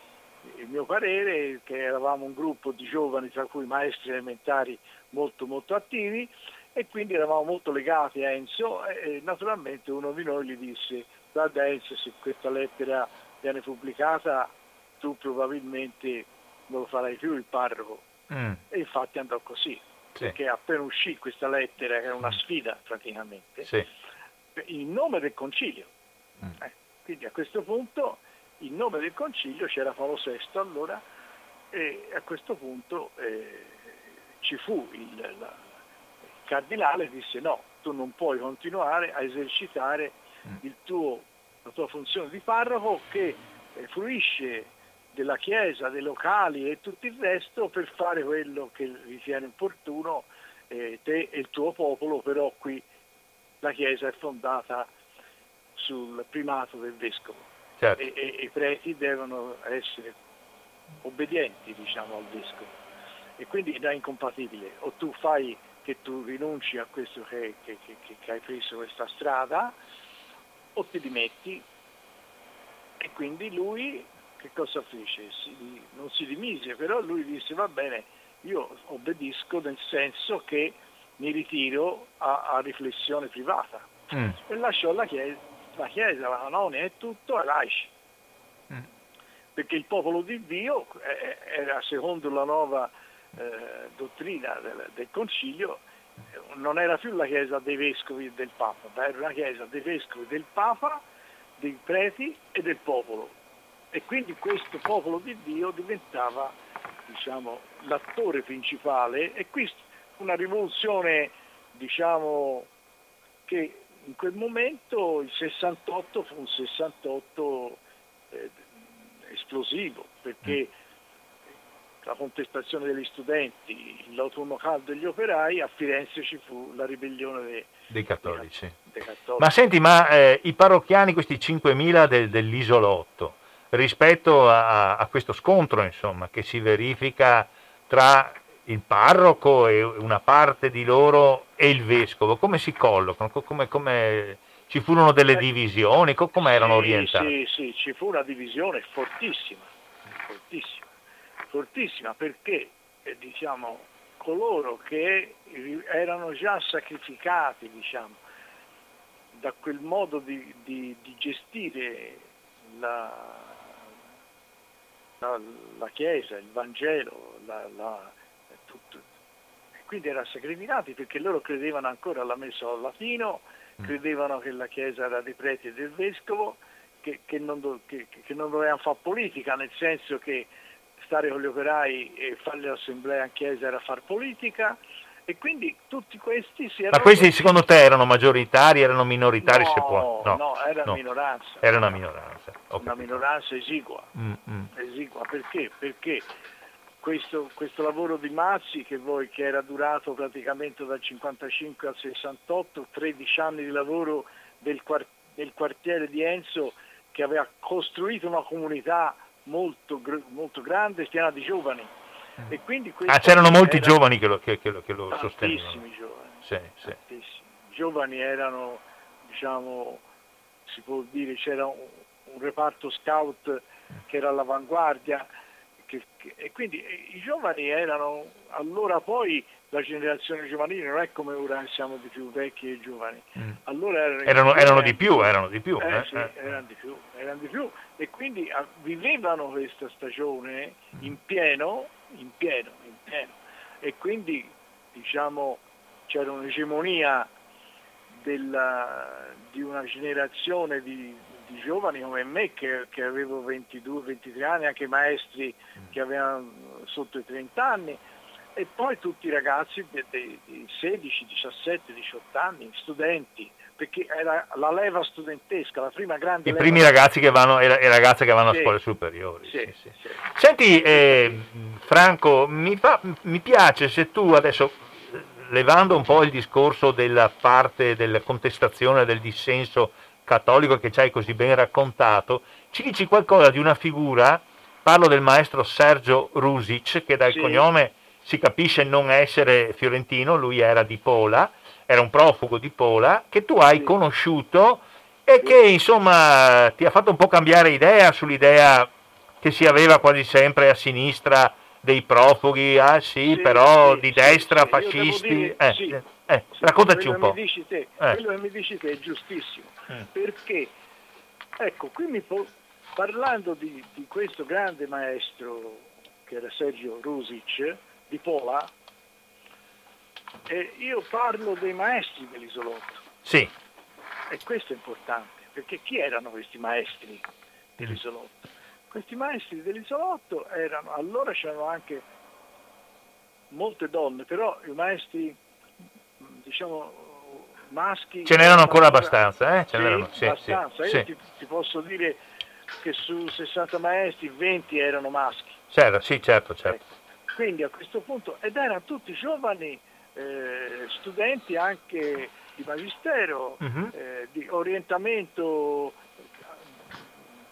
il mio parere, che eravamo un gruppo di giovani, tra cui maestri elementari molto molto attivi e quindi eravamo molto legati a Enzo e naturalmente uno di noi gli disse guarda Enzo se questa lettera viene pubblicata tu probabilmente non lo farai più il parroco. Mm. E infatti andò così, sì. perché appena uscì questa lettera, che era una mm. sfida praticamente, sì. in nome del concilio. Mm. Eh, quindi a questo punto, in nome del concilio, c'era Paolo VI allora, e a questo punto eh, ci fu il, la, il cardinale disse no, tu non puoi continuare a esercitare mm. tuo, la tua funzione di parroco che eh, fruisce della Chiesa, dei locali e tutto il resto per fare quello che ritiene opportuno eh, te e il tuo popolo, però qui la Chiesa è fondata sul primato del vescovo. Certo. e, e, i preti devono essere obbedienti diciamo, al vescovo. E quindi è incompatibile. O tu fai che tu rinunci a questo che, che, che, che hai preso questa strada o ti dimetti e quindi lui che cosa fece? Si, non si dimise, però lui disse va bene, io obbedisco nel senso che mi ritiro a, a riflessione privata mm. e lasciò la chiesa, la chiesa, la canonia e tutto ai laici. Mm. perché il popolo di Dio eh, era secondo la nuova eh, dottrina del, del Concilio non era più la chiesa dei vescovi e del Papa, ma era una chiesa dei vescovi, del Papa, dei preti e del popolo. E quindi questo popolo di Dio diventava diciamo, l'attore principale e qui una rivoluzione diciamo, che in quel momento il 68 fu un 68 eh, esplosivo perché mm la contestazione degli studenti, l'autunno caldo degli operai, a Firenze ci fu la ribellione dei, dei, cattolici. dei cattolici. Ma senti, ma eh, i parrocchiani, questi 5.000 del, dell'isolotto, rispetto a, a, questo scontro insomma, che si verifica tra il parroco e una parte di loro e il vescovo, come si collocano? Come, come ci furono delle divisioni? Come erano sì, orientati? Sì, sì, ci fu una divisione fortissima, fortissima fortissima perché eh, diciamo, coloro che erano già sacrificati diciamo, da quel modo di, di, di gestire la, la, la, Chiesa, il Vangelo, la, tutto. quindi erano sacrificati perché loro credevano ancora alla messa al latino, mm. credevano che la Chiesa era dei preti e del vescovo, che, che, non, che, che non dovevano fare politica, nel senso che stare con gli operai e fare l'assemblea in chiesa era far politica e quindi tutti questi si erano... Ma questi secondo te erano maggioritari, erano minoritari? No, se può? no, no era no. minoranza. Era una minoranza. Una minoranza esigua. Mm, mm. esigua. Perché? Perché questo, questo, lavoro di Mazzi che, voi, che era durato praticamente dal 55 al 68, 13 anni di lavoro del, del quartiere di Enzo che aveva costruito una comunità molto, molto grande, piena di giovani. Ah, c'erano molti era... giovani che lo, che, che lo, che lo sostenevano. Tantissimi giovani. Sì, sì. Giovani erano, diciamo, si può dire, c'era un, un reparto scout che era all'avanguardia che, che, e quindi i giovani erano allora poi la generazione giovanile non è come ora siamo di più vecchi e giovani. Mm. Allora erano, erano, erano, di più, erano di più. Eh, eh, sì, eh. Erano, di più erano di più e quindi ah, vivevano questa stagione in pieno, in pieno, in pieno. E quindi diciamo c'era un'egemonia della, di una generazione di, di giovani come me che, che avevo 22-23 anni, anche maestri che avevano sotto i 30 anni e poi tutti i ragazzi di, 16, 17, 18 anni, studenti, perché era la leva studentesca, la prima grande I primi ragazzi che vanno, e ragazze che vanno sì. a scuole superiori. Sì, sì, Senti eh, Franco, mi, fa, mi piace se tu adesso, levando un po' il discorso della parte della contestazione, del dissenso cattolico che ci hai così ben raccontato, ci dici qualcosa di una figura, parlo del maestro Sergio Rusic, che dal sì. cognome si capisce non essere fiorentino, lui era di Pola, era un profugo di Pola, che tu hai sì. conosciuto e sì. che insomma ti ha fatto un po' cambiare idea sull'idea che si aveva quasi sempre a sinistra dei profughi, ah sì, però di destra, fascisti. Dire, eh, eh, raccontaci un po'. Te, eh. Quello che mi dici te è giustissimo, mm. perché ecco, qui mi po- parlando di, di, questo grande maestro che era Sergio Rusic di Pola, eh, io parlo dei maestri dell'isolotto. Sì. E questo è importante, perché chi erano questi maestri dell'isolotto? Questi maestri dell'isolotto erano, allora c'erano anche molte donne, però i maestri diciamo maschi... Ce n'erano ancora abbastanza, eh? Ce sì, n'erano, sì, abbastanza. Sì, Io ti, ti, posso dire che su 60 maestri 20 erano maschi. Certo, sì, certo, certo. Ecco. Quindi a questo punto, ed erano tutti giovani eh, studenti anche di magistero, uh-huh. eh, di orientamento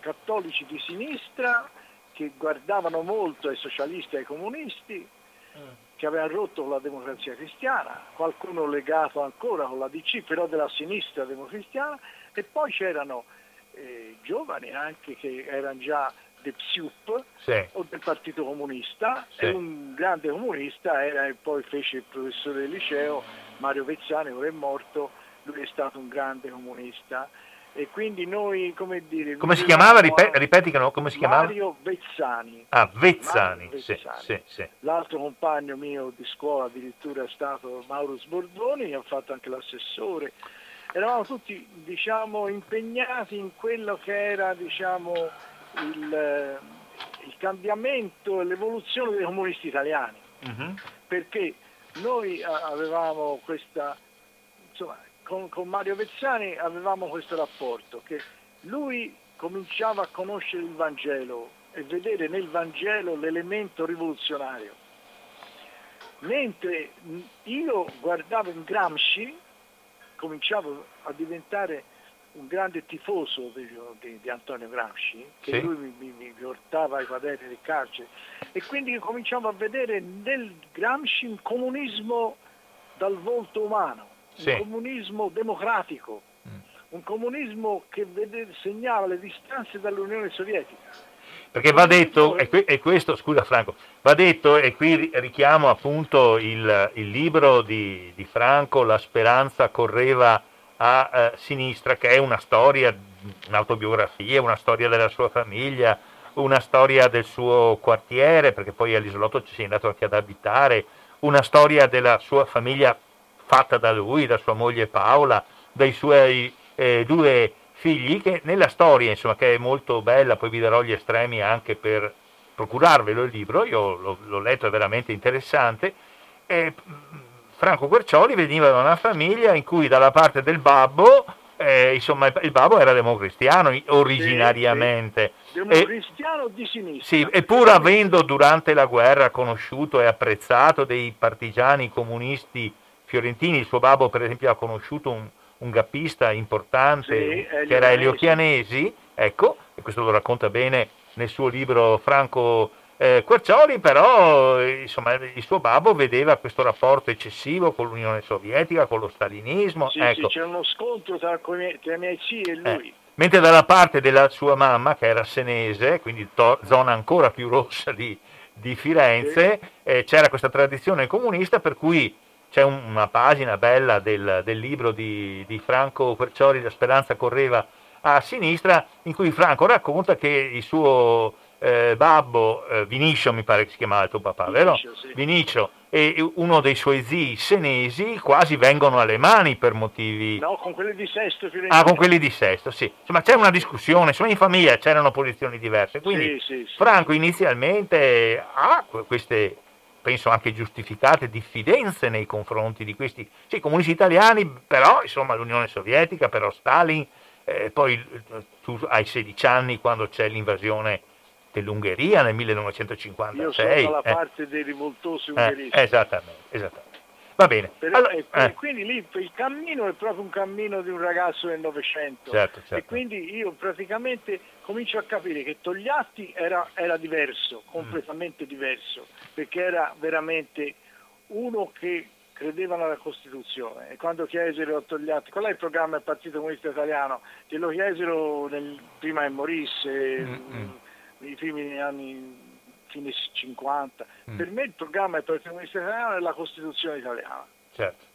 cattolici di sinistra, che guardavano molto ai socialisti e ai comunisti, uh che avevano rotto con la democrazia cristiana, qualcuno legato ancora con la DC, però della sinistra democristiana, e poi c'erano eh, giovani anche che erano già del PSIUP sì. o del Partito Comunista sì. e un grande comunista era e poi fece il professore del liceo Mario Vezzani, ora è morto, lui è stato un grande comunista e quindi noi, come dire... Come si chiamava? Ripet- ripeti come si chiamava? Mario Vezzani. Ah, Vezzani, Vezzani. Sì, sì, sì. L'altro compagno mio di scuola addirittura è stato Mauro Sbordoni, ha fatto anche l'assessore. Eravamo tutti, diciamo, impegnati in quello che era, diciamo, il, il cambiamento e l'evoluzione dei comunisti italiani. Uh-huh. Perché noi avevamo questa, insomma, con, con Mario Vezzani avevamo questo rapporto, che lui cominciava a conoscere il Vangelo e vedere nel Vangelo l'elemento rivoluzionario. Mentre io guardavo in Gramsci, cominciavo a diventare un grande tifoso di, di, Antonio Gramsci, che sì. lui mi, mi, mi, portava ai quaderni del carcere, e quindi cominciavo a vedere nel Gramsci un comunismo dal volto umano sì. un comunismo democratico, mm. un comunismo che vede, segnava le distanze dall'Unione Sovietica. Perché va detto, e, que- e, questo, scusa Franco, va detto, e qui richiamo appunto il, il libro di, di, Franco, La speranza correva a eh, sinistra, che è una storia, un'autobiografia, una storia della sua famiglia, una storia del suo quartiere, perché poi all'isolotto ci si è andato anche ad abitare, una storia della sua famiglia fatta da lui, da sua moglie Paola, dai suoi eh, due figli, che nella storia, insomma, che è molto bella, poi vi darò gli estremi anche per procurarvelo il libro, io l'ho, l'ho letto, è veramente interessante, e Franco Quercioli veniva da una famiglia in cui dalla parte del babbo, eh, insomma, il babbo era democristiano originariamente. Sì, sì. Democristiano e, di sinistra. Sì, e pur avendo durante la guerra conosciuto e apprezzato dei partigiani comunisti fiorentini, il suo babbo per esempio ha conosciuto un, un gappista importante sì, che era Elio Chianesi, ecco, e questo lo racconta bene nel suo libro Franco eh, Quercioli, però insomma, il suo babbo vedeva questo rapporto eccessivo con l'Unione Sovietica, con lo stalinismo. Sì, ecco. sì c'era uno scontro tra, tra i miei zii e lui. Eh. Mentre dalla parte della sua mamma, che era senese, quindi to- zona ancora più rossa di, di Firenze, sì. eh, c'era questa tradizione comunista per cui c'è una pagina bella del, del libro di, di, Franco Quercioli, La speranza correva a sinistra, in cui Franco racconta che il suo eh, babbo, eh, Vinicio mi pare che si chiamava tuo papà, vero? Sì. Vinicio e uno dei suoi zii senesi quasi vengono alle mani per motivi... No, con quelli di Sesto. Ah, con quelli di Sesto, sì. Insomma, c'è una discussione, insomma, in famiglia c'erano posizioni diverse, quindi sì, sì, Franco inizialmente ha queste penso anche giustificate diffidenze nei confronti di questi sì, comunisti italiani, però insomma l'Unione Sovietica, però Stalin, eh, poi tu hai 16 anni quando c'è l'invasione dell'Ungheria nel 1956. Io sono dalla eh. parte dei rivoltosi eh, ungheresi. esattamente, esattamente. Va bene. Per, allora, eh. Quindi lì il cammino è proprio un cammino di un ragazzo del Novecento. Certo, certo. E quindi io praticamente comincio a capire che Togliatti era, era diverso, completamente mm. diverso, perché era veramente uno che credeva nella Costituzione e quando chiesero a Togliatti qual è il programma del Partito Comunista Italiano, glielo chiesero nel, prima che morisse, mm-hmm. Nei primi anni fine 50. Mm. Per me il programma del Partito Comunista Italiano è la Costituzione italiana. Certo.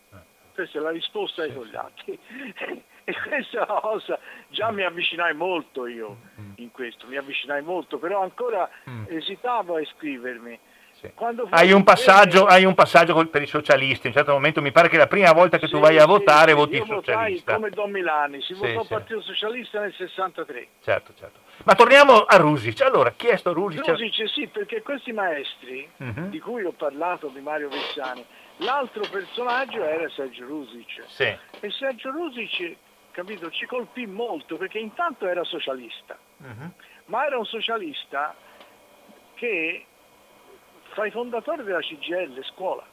Questa è la risposta ai Togliatti. e questa cosa già mi avvicinai molto io mm. in questo, mi avvicinai molto, però ancora mm. esitavo a iscrivermi. Sì. Hai, un passaggio, hai un passaggio per i socialisti, in un certo momento mi pare che la prima volta che sì, tu vai a votare sì, voti socialista. come Don Milani, si votò Partito Socialista nel 63. Certo, certo. Ma torniamo a Rusic. Allora, chi è sto Rusic? Rusic sì, perché questi maestri, uh-huh. di cui ho parlato di Mario Vessani, l'altro personaggio era Sergio Rusic. Sì. E Sergio Rusic, capito, ci colpì molto perché intanto era socialista, uh-huh. ma era un socialista che fra i fondatori della CGL scuola.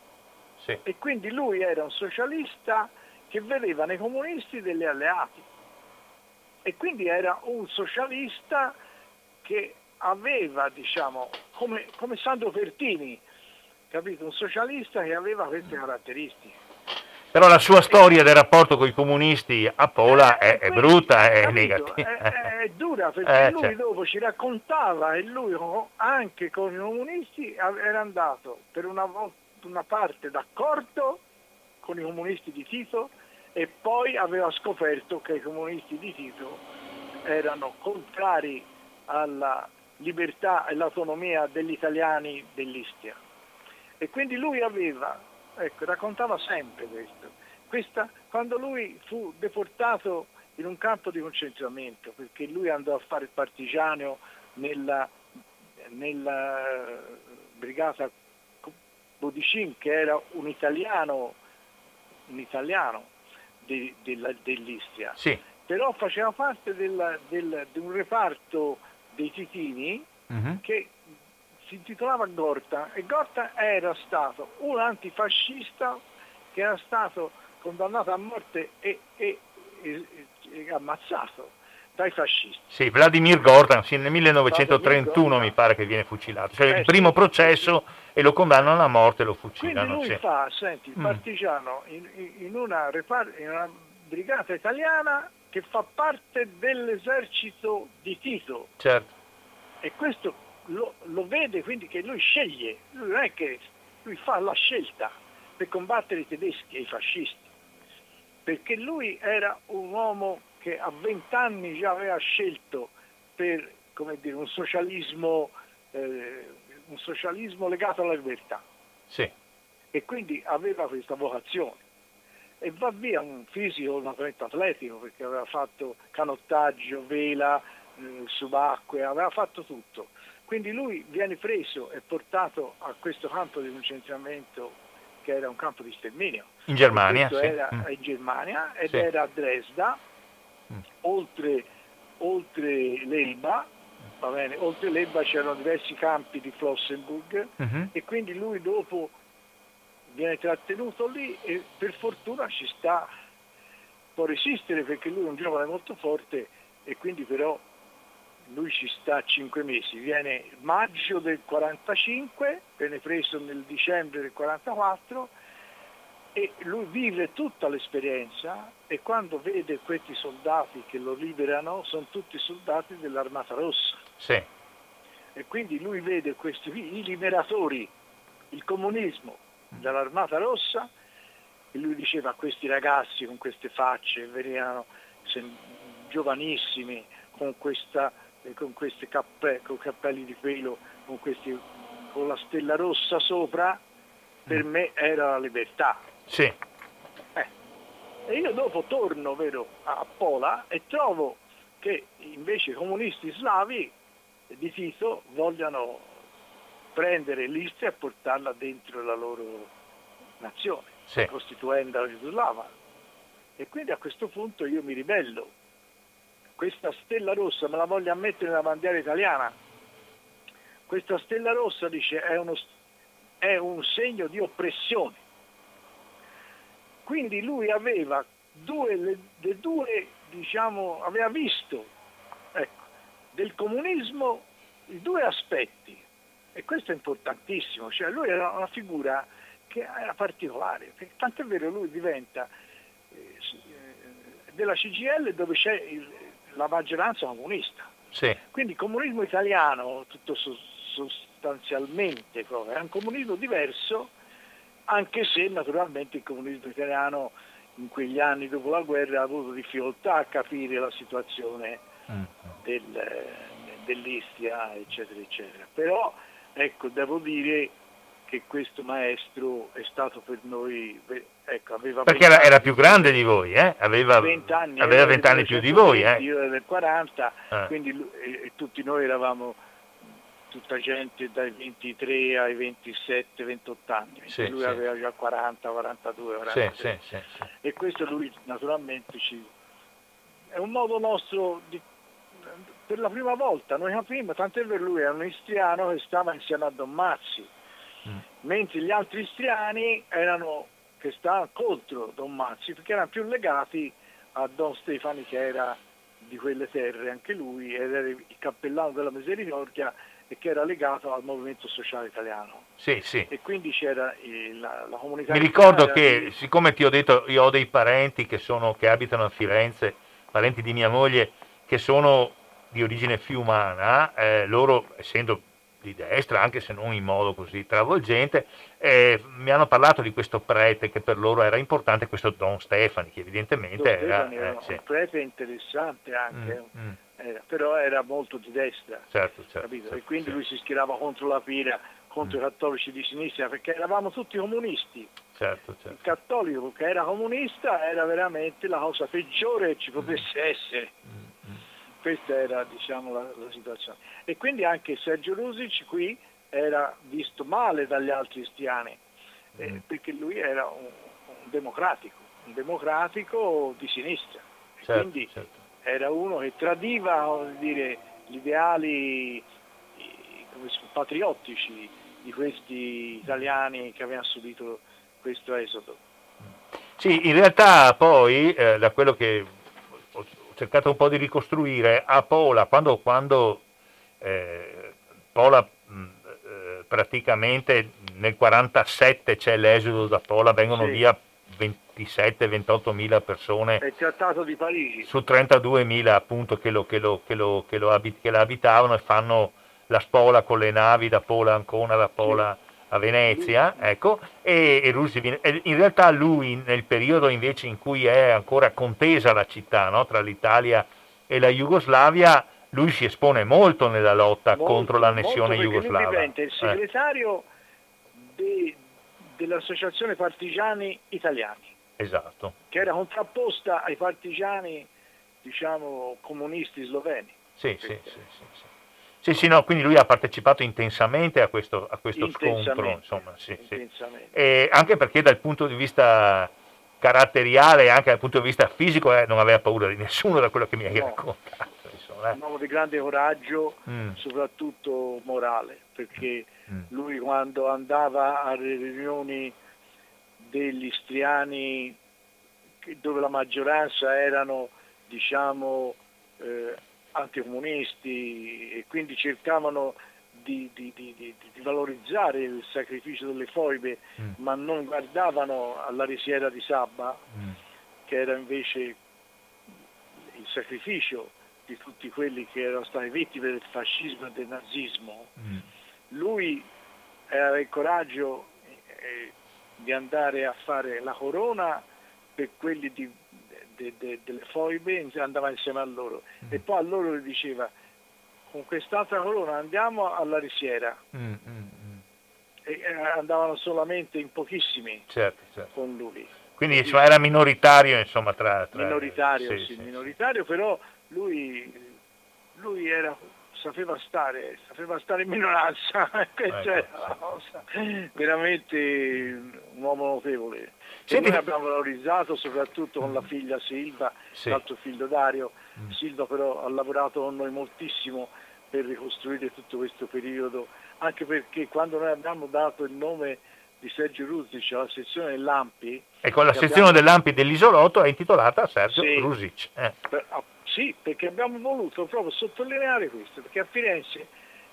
Sì. E quindi lui era un socialista che vedeva nei comunisti degli alleati e quindi era un socialista che aveva, diciamo, come, come Sandro Pertini, capito? Un socialista che aveva queste caratteristiche. Però la sua storia del rapporto con i comunisti a Pola è, è brutta, è negativa. È, è, dura perché eh, lui certo. dopo ci raccontava e lui anche con i comunisti era andato per una, una parte d'accordo con i comunisti di Tito e poi aveva scoperto che i comunisti di Tito erano contrari alla libertà e l'autonomia degli italiani dell'Istia. E quindi lui aveva, ecco, raccontava sempre questo, questa, quando lui fu deportato in un campo di concentramento, perché lui andò a fare il partigiano nella, nella brigata Bodicin, che era un italiano, un italiano de, de, dell'Istria. Sì. Però faceva parte del, del, di un reparto dei Titini uh-huh. che si intitolava Gorta e Gorta era stato un antifascista che era stato condannato a morte e, e, e, e ammazzato dai fascisti. Sì, Vladimir Gorda, sì, nel 1931 mi pare che viene fucilato, cioè eh, il primo sì, processo sì. e lo condannano a morte e lo fucilano. Quindi lui sì. fa, senti, il mm. partigiano in, in, una repar- in una brigata italiana che fa parte dell'esercito di Tito. Certo. E questo lo, lo, vede quindi che lui sceglie, lui non è che lui fa la scelta per combattere i tedeschi e i fascisti, perché lui era un uomo che a vent'anni già aveva scelto per dire, un, socialismo, eh, un socialismo legato alla libertà. Sì. E quindi aveva questa vocazione. E va via un fisico naturalmente atletico perché aveva fatto canottaggio, vela, eh, subacquea, aveva fatto tutto. Quindi lui viene preso e portato a questo campo di concentramento che era un campo di sterminio. In Germania? Sì. Era in Germania ed sì. era a Dresda oltre, oltre l'Elba, va bene, oltre l'Elba c'erano diversi campi di Flossenburg uh-huh. e quindi lui dopo viene trattenuto lì e per fortuna ci sta, può resistere perché lui è un giovane molto forte e quindi però lui ci sta cinque mesi, viene maggio del 45, viene preso nel dicembre del 44 e lui vive tutta l'esperienza e quando vede questi soldati che lo liberano sono tutti soldati dell'Armata Rossa. Sì. E quindi lui vede questi i liberatori, il comunismo dell'Armata Rossa e lui diceva a questi ragazzi con queste facce, venivano giovanissimi, con, questa, con questi cappe, con cappelli di pelo, con, questi, con la stella rossa sopra, per mm. me era la libertà sì. Eh. E io dopo torno vero, a Pola e trovo che invece i comunisti slavi di Tito vogliano prendere l'Istria e portarla dentro la loro nazione, sì. costituendo la Jugoslava. E quindi a questo punto io mi ribello. Questa stella rossa me la voglio mettere nella bandiera italiana. Questa stella rossa dice è, uno, è un segno di oppressione. Quindi lui aveva due, le, le due diciamo, aveva visto ecco, del comunismo i due aspetti e questo è importantissimo, cioè lui era una figura che era particolare, tant'è vero lui diventa eh, della CGL dove c'è il, la maggioranza comunista. Sì. Quindi il comunismo italiano, tutto sostanzialmente, è un comunismo diverso anche se naturalmente il comunismo italiano in quegli anni dopo la guerra ha avuto difficoltà a capire la situazione mm. del, dell'Istria, eccetera, eccetera. Però ecco, devo dire che questo maestro è stato per noi, ecco, aveva Perché era, era, più grande di voi, eh? aveva 20 anni, aveva 20 anni più di voi. Eh? Io ero del 40, eh. quindi e, tutti noi eravamo tutta gente dai 23 ai 27, 28 anni, sì, lui sì. aveva già 40, 42, 43. Sì, e questo lui naturalmente ci... è un modo nostro di... per la prima volta, noi capimmo, tant'è vero lui era un istriano che stava insieme a Don Mazzi, mm. mentre gli altri istriani erano che stavano contro Don Mazzi perché erano più legati a Don Stefani che era di quelle terre anche lui ed era il cappellano della Misericordia e che era legato al movimento sociale italiano. Sì, sì. E quindi c'era il, la, la, comunità. Mi ricordo che, di... siccome ti ho detto, io ho dei parenti che, sono, che abitano a Firenze, parenti di mia moglie, che sono di origine fiumana, eh, loro essendo di destra, anche se non in modo così travolgente, eh, mi hanno parlato di questo prete che per loro era importante, questo Don Stefani, che evidentemente Don era, era eh, sì. un prete interessante anche, mm, mm. Era, però era molto di destra, certo, certo, certo e quindi sì. lui si schierava contro la pira, contro mm. i cattolici di sinistra, perché eravamo tutti comunisti. Certo, certo. Il cattolico che era comunista era veramente la cosa peggiore che ci potesse mm. essere. Questa era diciamo, la, la, situazione. E quindi anche Sergio Rusic qui era visto male dagli altri cristiani, eh, mm. perché lui era un, un, democratico, un democratico di sinistra. Certo, quindi certo. era uno che tradiva dire, gli ideali patriottici di questi italiani che avevano subito questo esodo. Sì, in realtà poi, eh, da quello che cercato un po' di ricostruire a Pola, quando, quando eh, Pola mh, eh, praticamente nel 47 c'è l'esodo da Pola, vengono sì. via 27-28 mila persone. È il trattato di Parigi. Su 32 mila appunto che lo, che, lo, che, lo, che, lo abit- che la abitavano e fanno la spola con le navi da Pola Ancona, da Pola... Sì a Venezia, ecco, e, e in realtà lui nel periodo invece in cui è ancora contesa la città no, tra l'Italia e la Jugoslavia, lui si espone molto nella lotta molto, contro l'annessione jugoslava. Lui diventa il eh. segretario eh. de, dell'Associazione Partigiani Italiani. Esatto. Che era contrapposta ai partigiani, diciamo, comunisti sloveni. Sì, sì, sì, sì, sì. Sì, sì, no, quindi lui ha partecipato intensamente a questo, a questo scontro, insomma, sì, sì. E anche perché dal punto di vista caratteriale e anche dal punto di vista fisico eh, non aveva paura di nessuno da quello che mi hai no. raccontato. Insomma, eh. Un uomo di grande coraggio, mm. soprattutto morale, perché mm. lui quando andava alle riunioni degli istriani dove la maggioranza erano diciamo eh, anticomunisti e quindi cercavano di, di, di, di, valorizzare il sacrificio delle foibe, mm. ma non guardavano alla risiera di Sabba, mm. che era invece il sacrificio di tutti quelli che erano stati vittime del fascismo e del nazismo. Mm. Lui aveva il coraggio eh, di andare a fare la corona per quelli di de, de, delle foibe andava insieme a loro mm. e poi a loro gli diceva con quest'altra corona andiamo alla risiera mm, mm, mm. e eh, andavano solamente in pochissimi certo, certo. con lui quindi insomma, era minoritario insomma tra, tra... minoritario sì, sì, sì minoritario però lui, lui era sapeva stare, sapeva stare in minoranza, questa ecco. è cosa, veramente un uomo notevole. Senti... noi abbiamo valorizzato soprattutto con la figlia Silva, sì. l'altro figlio Dario. Mm. Silva però ha lavorato con noi moltissimo per ricostruire tutto questo periodo, anche perché quando noi abbiamo dato il nome di Sergio Rusic alla sezione dell'Ampi. Ecco, la sezione abbiamo... dell'Ampi dell'isolotto è intitolata Sergio sì, Rusic. Eh. Per, sì, perché abbiamo voluto proprio sottolineare questo, perché a Firenze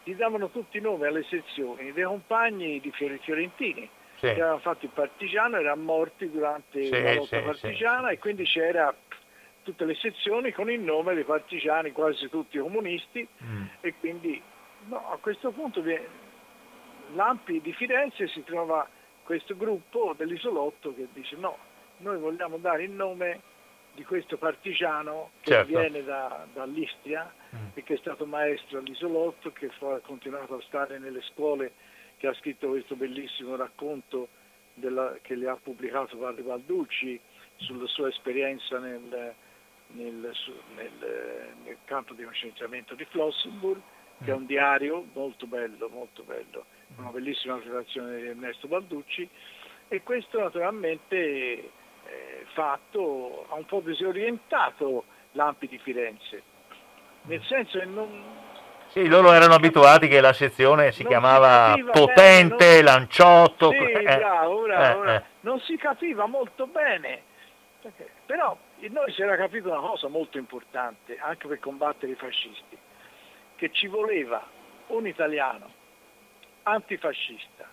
gli davano tutti i nomi alle sezioni dei compagni di Fiorentini sì. che avevano fatto il partigiano, erano morti durante sì, la lotta sì, partigiana e quindi c'era tutte le sezioni con il nome dei partigiani, quasi tutti comunisti mm. e quindi no, a questo punto l'Ampi di Firenze si trova questo gruppo dell'isolotto che dice no, noi vogliamo dare il nome di questo partigiano che certo. viene da, dall'Istria mm. e che è stato maestro all'isolotto, che ha continuato a stare nelle scuole, che ha scritto questo bellissimo racconto della, che le ha pubblicato Padre Balducci sulla sua esperienza nel, nel, nel, nel campo di concentramento di Flossenburg, mm. che è un diario molto bello, molto bello, una bellissima presentazione di Ernesto Balducci e questo naturalmente eh, fatto, ha un po' disorientato l'Ampi di Firenze, nel senso che non... Sì, loro erano abituati che la sezione si chiamava si Potente, bene, non... Lanciotto... Sì, eh, bravo, bravo, eh, eh. non si capiva molto bene, perché, però noi si era capito una cosa molto importante, anche per combattere i fascisti, che ci voleva un italiano antifascista,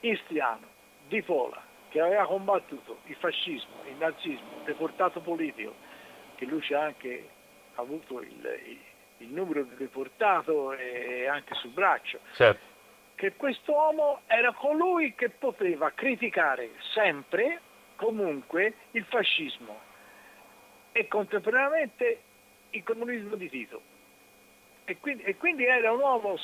istriano, di Pola, che aveva combattuto il fascismo, il nazismo, il deportato politico, che lui ci ha anche avuto il, il, il numero di deportato e anche sul braccio. Certo. che quest'uomo era colui che poteva criticare sempre, comunque, il fascismo e contemporaneamente il comunismo di Tito. E quindi, e quindi era un uomo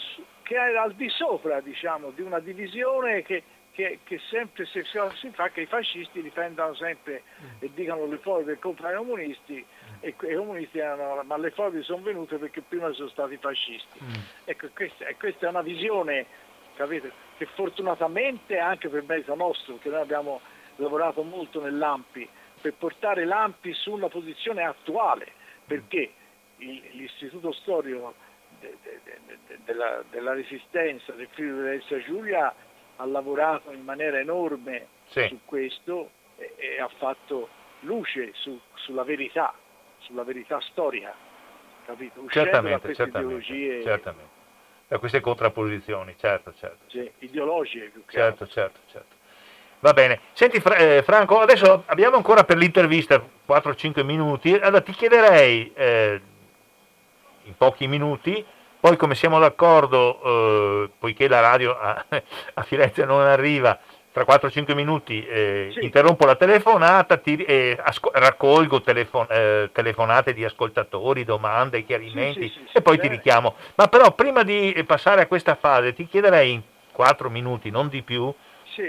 che era al di sopra diciamo, di una divisione che, che, che sempre si, si, fa che i fascisti difendano sempre e dicano le foibe contro i comunisti e i comunisti erano, ma le foibe sono venute perché prima sono stati fascisti. Mm. Ecco, questa, questa, è una visione capite, che fortunatamente anche per merito nostro, perché noi abbiamo lavorato molto nell'AMPI, per portare l'AMPI su una posizione attuale, perché l'istituto storico de, de, de, della, della, resistenza del figlio dell'Essa Giulia ha lavorato in maniera enorme sì. su questo e, e, ha fatto luce su, sulla verità, sulla verità storica, capito? Uscendo certamente, da queste certamente, ideologie. Certamente. Da queste contrapposizioni, certo, certo. Sì, ideologiche più che Certo, certo, certo. Va bene. Senti eh, Franco, adesso abbiamo ancora per l'intervista 4-5 minuti, allora ti chiederei eh, in pochi minuti, poi come siamo d'accordo, eh, poiché la radio a, a, Firenze non arriva, tra 4-5 minuti eh, sì. interrompo la telefonata, ti, eh, asco- raccolgo telefon- eh, telefonate di ascoltatori, domande, chiarimenti sì, sì, e poi ti richiamo. Ma però prima di passare a questa fase ti chiederei in 4 minuti, non di più,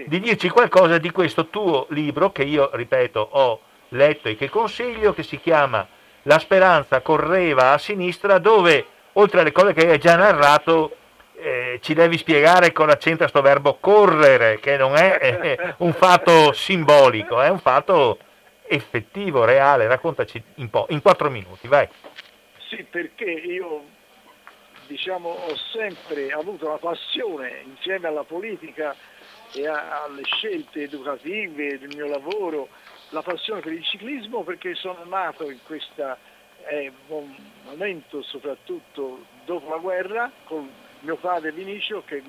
di dirci qualcosa di questo tuo libro che io, ripeto, ho letto e che consiglio, che si chiama La speranza correva a sinistra, dove oltre alle cose che hai già narrato, eh, ci devi spiegare cosa c'entra sto verbo correre, che non è eh, un fatto simbolico, è un fatto effettivo, reale. Raccontaci un po', in quattro minuti, vai. Sì, perché io diciamo, ho sempre avuto la passione insieme alla politica e a, alle scelte educative del mio lavoro, la passione per il ciclismo perché sono nato in questo eh, momento, soprattutto dopo la guerra, con mio padre Vinicio che,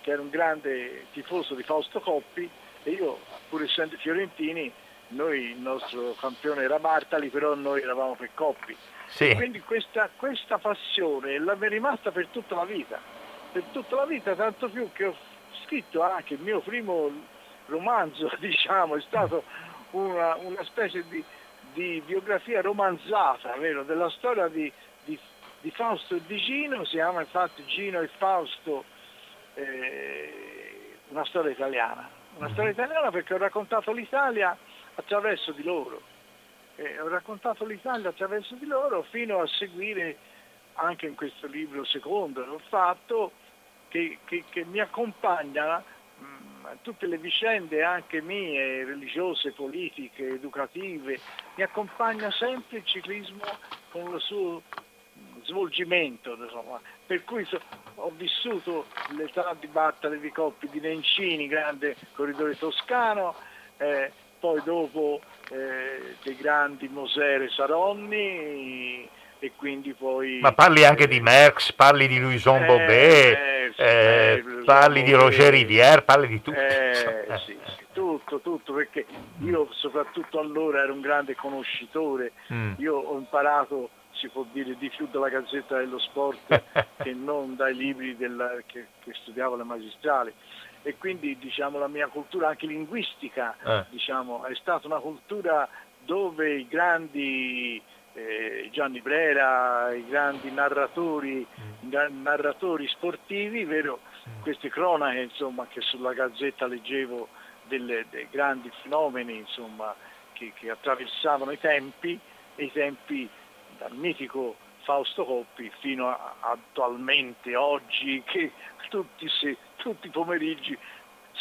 che era un grande tifoso di Fausto Coppi e io, pur essendo fiorentini, noi, il nostro campione era Bartali, però noi eravamo per Coppi. Sì. Quindi questa, questa passione mi è rimasta per tutta la vita, per tutta la vita, tanto più che ho scritto anche il mio primo romanzo, diciamo, è stato una, una specie di, di, biografia romanzata, vero? della storia di, di, Fausto e di Gino, si chiama infatti Gino e Fausto, eh, una storia italiana. Una storia mhm. italiana perché ho raccontato l'Italia attraverso di loro. Eh, ho raccontato l'Italia attraverso di loro fino a seguire anche in questo libro secondo che ho fatto che, che, che mi accompagna mh, mm, tutte le vicende anche mie, religiose, politiche, educative, mi accompagna sempre il ciclismo con il suo svolgimento, insomma. per cui so, ho vissuto l'età di Bartale di Coppi, di Nencini, grande corridore toscano, eh, poi dopo eh, dei grandi Mosere Saronni, e quindi poi... Ma parli anche di Merckx, parli di Louison eh, Bobet, eh, eh, parli di Roger Rivière, parli di tutto. Eh, sì, sì, tutto, tutto, perché io soprattutto allora ero un grande conoscitore, mm. io ho imparato, si può dire, di più dalla Gazzetta dello Sport che non dai libri della, che, che studiavo alle magistrali e quindi diciamo, la mia cultura anche linguistica eh. diciamo, è stata una cultura dove i grandi eh, Gianni Brera, i grandi narratori, mm. narratori sportivi, vero? Mm. queste cronache insomma, che sulla Gazzetta leggevo delle, dei grandi fenomeni insomma, che, che, attraversavano i tempi, e i tempi dal mitico Fausto Coppi fino a, attualmente, oggi, che tutti, se, tutti i pomeriggi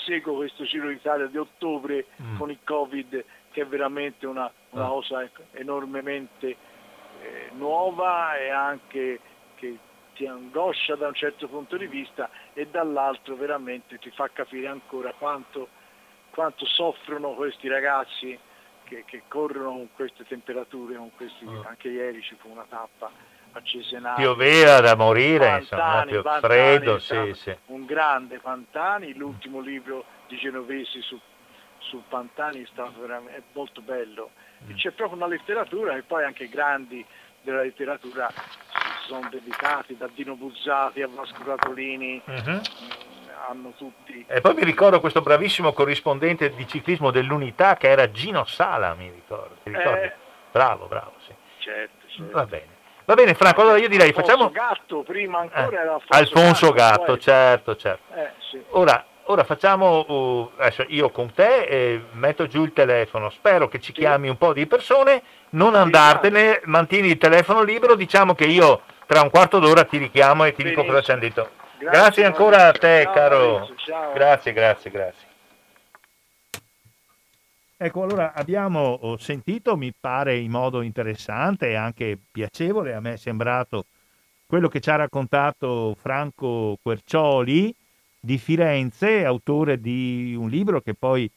seguo questo Giro d'Italia di ottobre mm. con il Covid che è veramente una, una ah. cosa enormemente eh, nuova e anche che ti angoscia da un certo punto di vista e dall'altro veramente ti fa capire ancora quanto, quanto soffrono questi ragazzi che, che, corrono con queste temperature, con questi, oh. anche ieri ci fu una tappa a Cesenati. Pioveva da morire, Pantani, insomma, Pantani, freddo, sì, sì. un grande Pantani, l'ultimo libro di Genovesi su sul Pantani è stato veramente è molto bello. Mm. C'è proprio una letteratura e poi anche grandi della letteratura sono dedicati, da Dino Buzzati a Vasco Catolini, uh-huh. Hanno tutti... E poi mi ricordo questo bravissimo corrispondente di ciclismo dell'Unità che era Gino Sala, mi ricordo. Eh, bravo, bravo, sì. Certo, certo. Va bene. Va bene Franco, allora io direi Alfonso facciamo... Gatto, prima ancora eh, era Alfonso, Alfonso Gatto, Gatto certo, certo. Eh, sì. Ora, ora facciamo, uh, adesso io con te eh, metto giù il telefono, spero che ci sì. chiami un po' di persone, non andartene, mantieni il telefono libero, diciamo che io tra un quarto d'ora ti richiamo e ti Benissimo. dico cosa ci hanno detto. Grazie, grazie ancora a te, ciao, caro. Grazie, grazie, grazie. Ecco, allora abbiamo sentito, mi pare in modo interessante e anche piacevole, a me è sembrato quello che ci ha raccontato Franco Quercioli di Firenze, autore di un libro che poi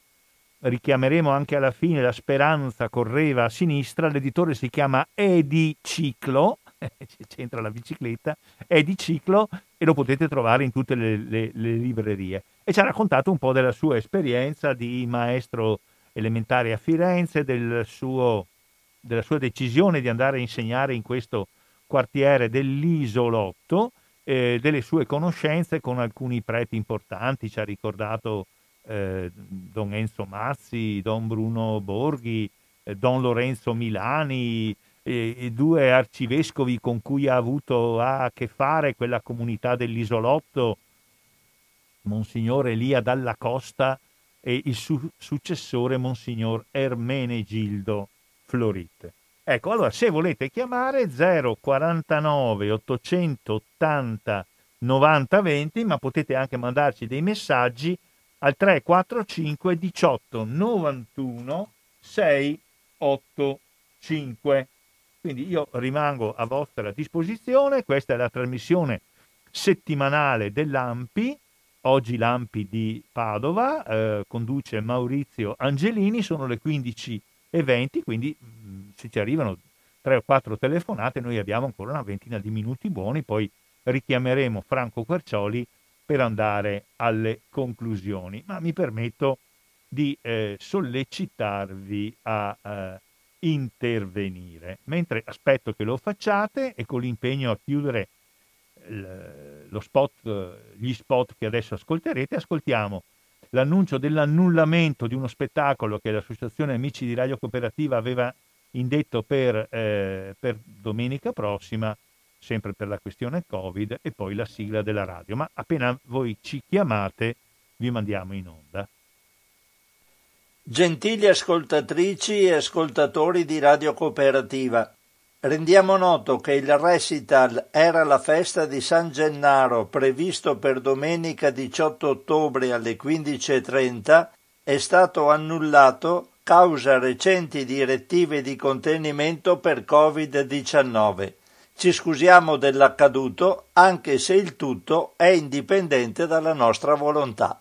richiameremo anche alla fine, La speranza correva a sinistra, l'editore si chiama Edi Ciclo, c'entra la bicicletta, Edi Ciclo e lo potete trovare in tutte le, le, le librerie. E ci ha raccontato un po' della sua esperienza di maestro elementare a Firenze, del suo, della sua decisione di andare a insegnare in questo quartiere dell'isolotto, eh, delle sue conoscenze con alcuni preti importanti, ci ha ricordato eh, Don Enzo Mazzi, Don Bruno Borghi, eh, Don Lorenzo Milani, i due arcivescovi con cui ha avuto a che fare quella comunità dell'isolotto, Monsignore Elia Dalla Costa e il su- successore Monsignor Ermenegildo Florit. Ecco, allora se volete chiamare 049 880 90 20, ma potete anche mandarci dei messaggi al 345 18 91 685. Quindi io rimango a vostra disposizione, questa è la trasmissione settimanale dell'AMPI oggi Lampi di Padova, eh, conduce Maurizio Angelini, sono le 15.20, quindi mm, se ci arrivano tre o quattro telefonate noi abbiamo ancora una ventina di minuti buoni, poi richiameremo Franco Quercioli per andare alle conclusioni, ma mi permetto di eh, sollecitarvi a eh, intervenire, mentre aspetto che lo facciate e con l'impegno a chiudere lo spot, gli spot che adesso ascolterete, ascoltiamo l'annuncio dell'annullamento di uno spettacolo che l'Associazione Amici di Radio Cooperativa aveva indetto per, eh, per domenica prossima, sempre per la questione Covid, e poi la sigla della radio. Ma appena voi ci chiamate, vi mandiamo in onda. Gentili ascoltatrici e ascoltatori di Radio Cooperativa, Rendiamo noto che il recital Era la festa di San Gennaro previsto per domenica 18 ottobre alle 15.30 è stato annullato causa recenti direttive di contenimento per Covid-19. Ci scusiamo dell'accaduto anche se il tutto è indipendente dalla nostra volontà.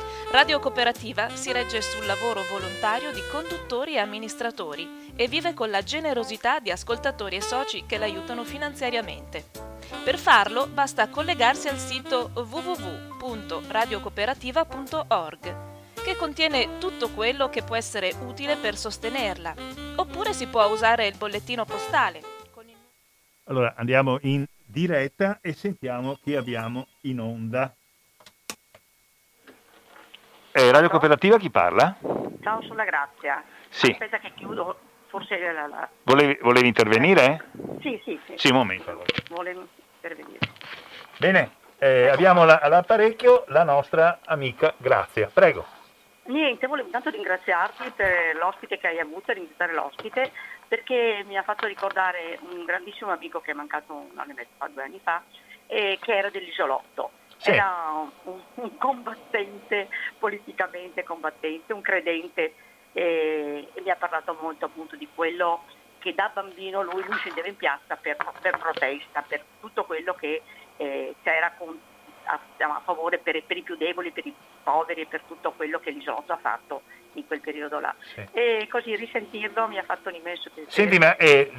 Radio Cooperativa si regge sul lavoro volontario di conduttori e amministratori e vive con la generosità di ascoltatori e soci che l'aiutano finanziariamente. Per farlo basta collegarsi al sito www.radiocooperativa.org che contiene tutto quello che può essere utile per sostenerla, oppure si può usare il bollettino postale. Allora andiamo in diretta e sentiamo chi abbiamo in onda. Eh, Radio Cooperativa chi parla? Ciao, sono la Grazia. Sì. Aspetta che chiudo, forse... La, la... Volevi, volevi, intervenire? Sì, sì, sì. Sì, un momento allora. Volevo intervenire. Bene, eh, abbiamo la, all'apparecchio la nostra amica Grazia. Prego. Niente, volevo intanto ringraziarti per l'ospite che hai avuto, ringraziare l'ospite, perché mi ha fatto ricordare un grandissimo amico che è mancato un anno e mezzo fa, due anni fa, eh, che era dell'isolotto sì. era un, un, combattente, politicamente combattente, un credente eh, e mi ha parlato molto appunto di quello che da bambino lui, lui scendeva in piazza per, per, protesta, per tutto quello che eh, c'era con, a, a, favore per, per, i più deboli, per i poveri e per tutto quello che l'isolotto ha fatto in quel periodo là. Sì. E così risentirlo mi ha fatto un immenso piacere. Senti, ma eh,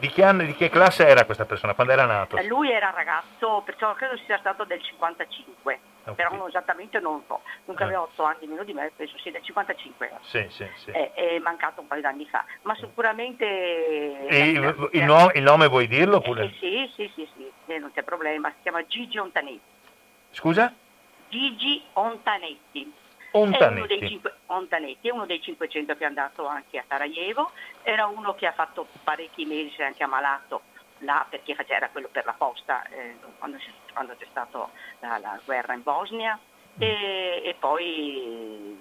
di, che anno, di, che classe era questa persona? Quando era nato? Eh, lui era ragazzo, perciò credo sia stato del 55, okay. però non esattamente non so. Dunque eh. aveva 8 anni meno di me, penso sia del 55. Sì, sì, sì. È, è, mancato un paio d'anni fa, ma sicuramente... Il, il, nome, il, nome, vuoi dirlo? Pure? Eh, sì, sì, sì, sì, eh, non c'è problema, si chiama Gigi Ontanetti. Scusa? Gigi Ontanetti. Ontanetti. È cinque, Ontanetti è uno dei 500 che è andato anche a Sarajevo, era uno che ha fatto parecchi mesi, si è anche ammalato là perché era quello per la posta eh, quando, quando, c'è stata la, la, guerra in Bosnia e, e poi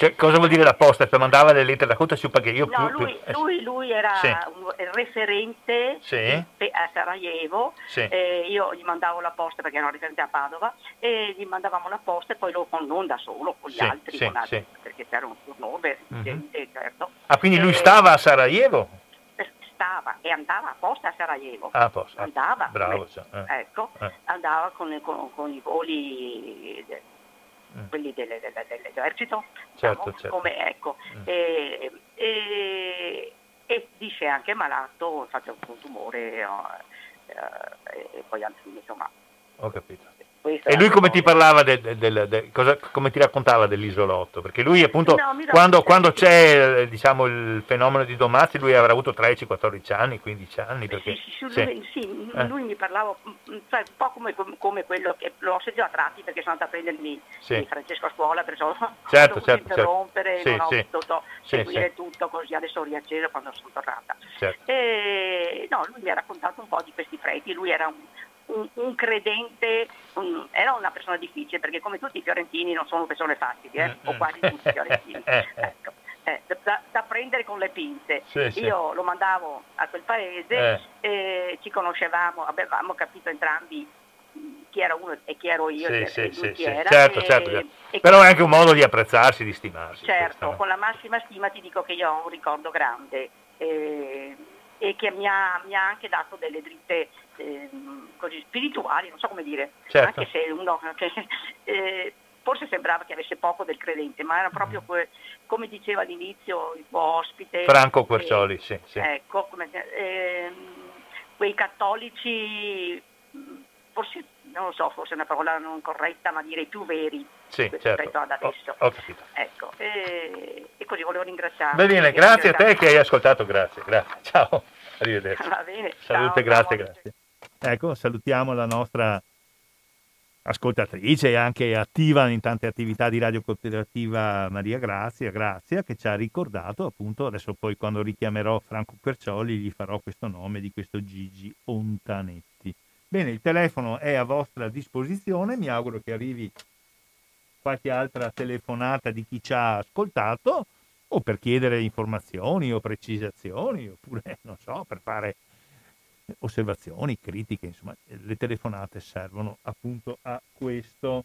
cioè, cosa vuol dire la posta? Cioè, mandava le lettere da conto su perché io no, più, lui, più... Lui, lui, era sì. un referente sì. a Sarajevo, sì. eh, io gli mandavo la posta perché ero referente a Padova e gli mandavamo la posta e poi lo, non da solo, con gli altri, con altri perché c'era un turnover, mm-hmm. certo. Ah, quindi lui eh, stava a Sarajevo? Stava e andava a posta a Sarajevo. Ah, a posta. Andava, Bravo, come, eh. ecco, eh. andava con, con, con i voli. Quelli delle, delle, dell'esercito, certo, diciamo, certo. Come, ecco, mm. e, e, e, dice anche malato, infatti ha un tumore eh, e poi insomma... Ho capito. E lui come ti parlava, del, del, del, cosa, come ti raccontava dell'isolotto? Perché lui appunto, no, quando, quando, c'è diciamo, il fenomeno di Domazzi, lui avrà avuto 13, 14 anni, 15 anni. Perché, sì, sì, sì, lui, sì eh. lui, mi parlava cioè, un po' come, come, quello che l'ho sentito a tratti perché sono andata a prendermi Francesco a scuola, perciò certo, ho certo, interrompere, certo. non ho potuto seguire tutto così, adesso ho riacceso quando sono tornata. Certo. E, no, lui mi ha raccontato un po' di questi freddi, lui era un un, un credente, un, era una persona difficile perché come tutti i fiorentini non sono persone facili, eh? o quasi tutti i fiorentini. ecco. Eh, da, da, prendere con le pinze. Sì, sì. Io lo mandavo a quel paese, eh. e ci conoscevamo, avevamo capito entrambi chi era uno e chi ero io. Sì, sì, sì, sì. Certo, e, certo, certo. E Però è anche un modo di apprezzarsi, di stimarsi. Certo, con la massima stima ti dico che io ho un ricordo grande eh, e che mi ha, mi ha, anche dato delle dritte eh, così, spirituali, non so come dire, certo. anche se uno che, eh, forse sembrava che avesse poco del credente, ma era proprio que, come diceva all'inizio il tuo ospite. Franco Quercioli, sì, sì. Ecco, come, eh, quei cattolici, forse non lo so, forse è una parola non corretta, ma direi più veri sì, rispetto certo. ad adesso. Ho, ho capito. Ecco, e, e, così volevo ringraziare. Va bene, grazie a te che hai ascoltato, grazie, grazie. Ciao, arrivederci. Va bene. Salute, ciao, grazie, ciao. grazie. Ecco, salutiamo la nostra ascoltatrice e anche attiva in tante attività di radio cooperativa Maria Grazia, Grazia, che ci ha ricordato appunto, adesso poi quando richiamerò Franco Percioli gli farò questo nome di questo Gigi Ontanetti. Bene, il telefono è a vostra disposizione, mi auguro che arrivi qualche altra telefonata di chi ci ha ascoltato o per chiedere informazioni o precisazioni oppure, non so, per fare osservazioni, critiche, insomma, le telefonate servono appunto a questo.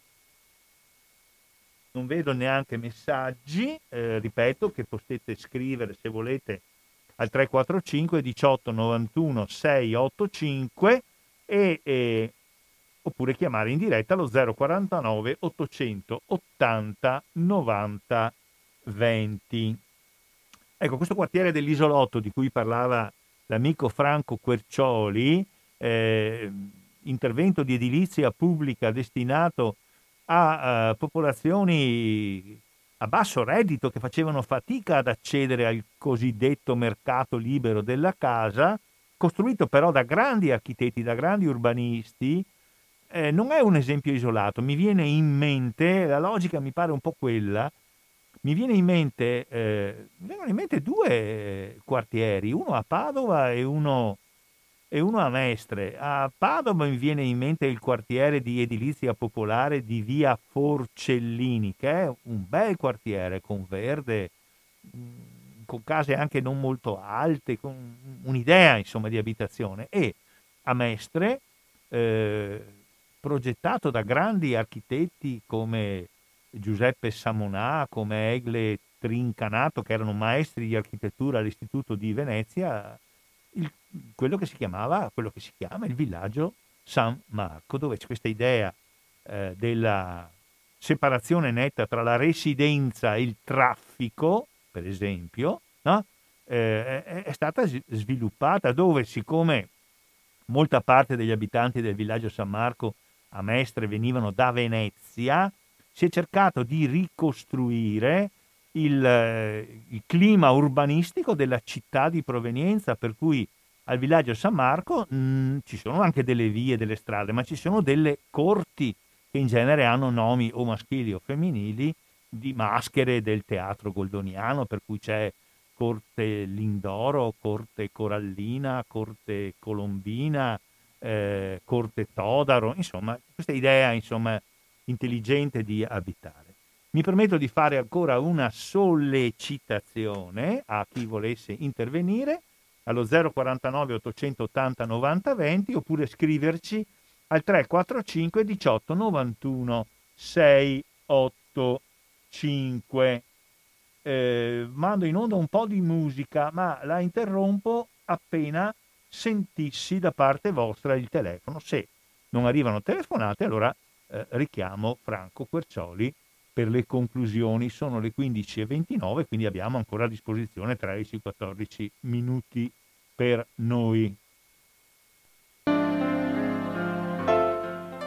Non vedo neanche messaggi, eh, ripeto, che potete scrivere se volete al 345 18 91 685 e, e oppure chiamare in diretta allo 049 880 90 20. Ecco, questo quartiere dell'isolotto di cui parlava l'amico Franco Quercioli, eh, intervento di edilizia pubblica destinato a uh, popolazioni a basso reddito che facevano fatica ad accedere al cosiddetto mercato libero della casa, costruito però da grandi architetti, da grandi urbanisti, eh, non è un esempio isolato. Mi viene in mente, la logica mi pare un po' quella, mi in mente, eh, vengono in mente due quartieri, uno a Padova e uno, e uno a Mestre. A Padova mi viene in mente il quartiere di edilizia popolare di via Forcellini, che è un bel quartiere con verde, mm, con case anche non molto alte, con un'idea insomma di abitazione. E a Mestre, eh, progettato da grandi architetti come Giuseppe Samonà, come Egle maestri incanato, che erano maestri di architettura all'Istituto di Venezia, il, quello che si chiamava, quello che si chiama il villaggio San Marco, dove c'è questa idea eh, della separazione netta tra la residenza e il traffico, per esempio, no? eh, è, stata sviluppata dove siccome molta parte degli abitanti del villaggio San Marco a Mestre venivano da Venezia, si è cercato di ricostruire il, il, clima urbanistico della città di provenienza, per cui al villaggio San Marco mh, mm, ci sono anche delle vie, delle strade, ma ci sono delle corti che in genere hanno nomi o maschili o femminili di maschere del teatro goldoniano, per cui c'è corte Lindoro, corte Corallina, corte Colombina, eh, corte Todaro, insomma, questa idea insomma, intelligente di abitare. Mi permetto di fare ancora una sollecitazione a chi volesse intervenire allo 049 880 90 20 oppure scriverci al 345 18 91 685 eh, mando in onda un po' di musica, ma la interrompo appena sentissi da parte vostra il telefono. Se non arrivano telefonate, allora eh, richiamo Franco Quercioli per le conclusioni. Sono le 15.29, quindi abbiamo ancora a disposizione 13-14 minuti per noi.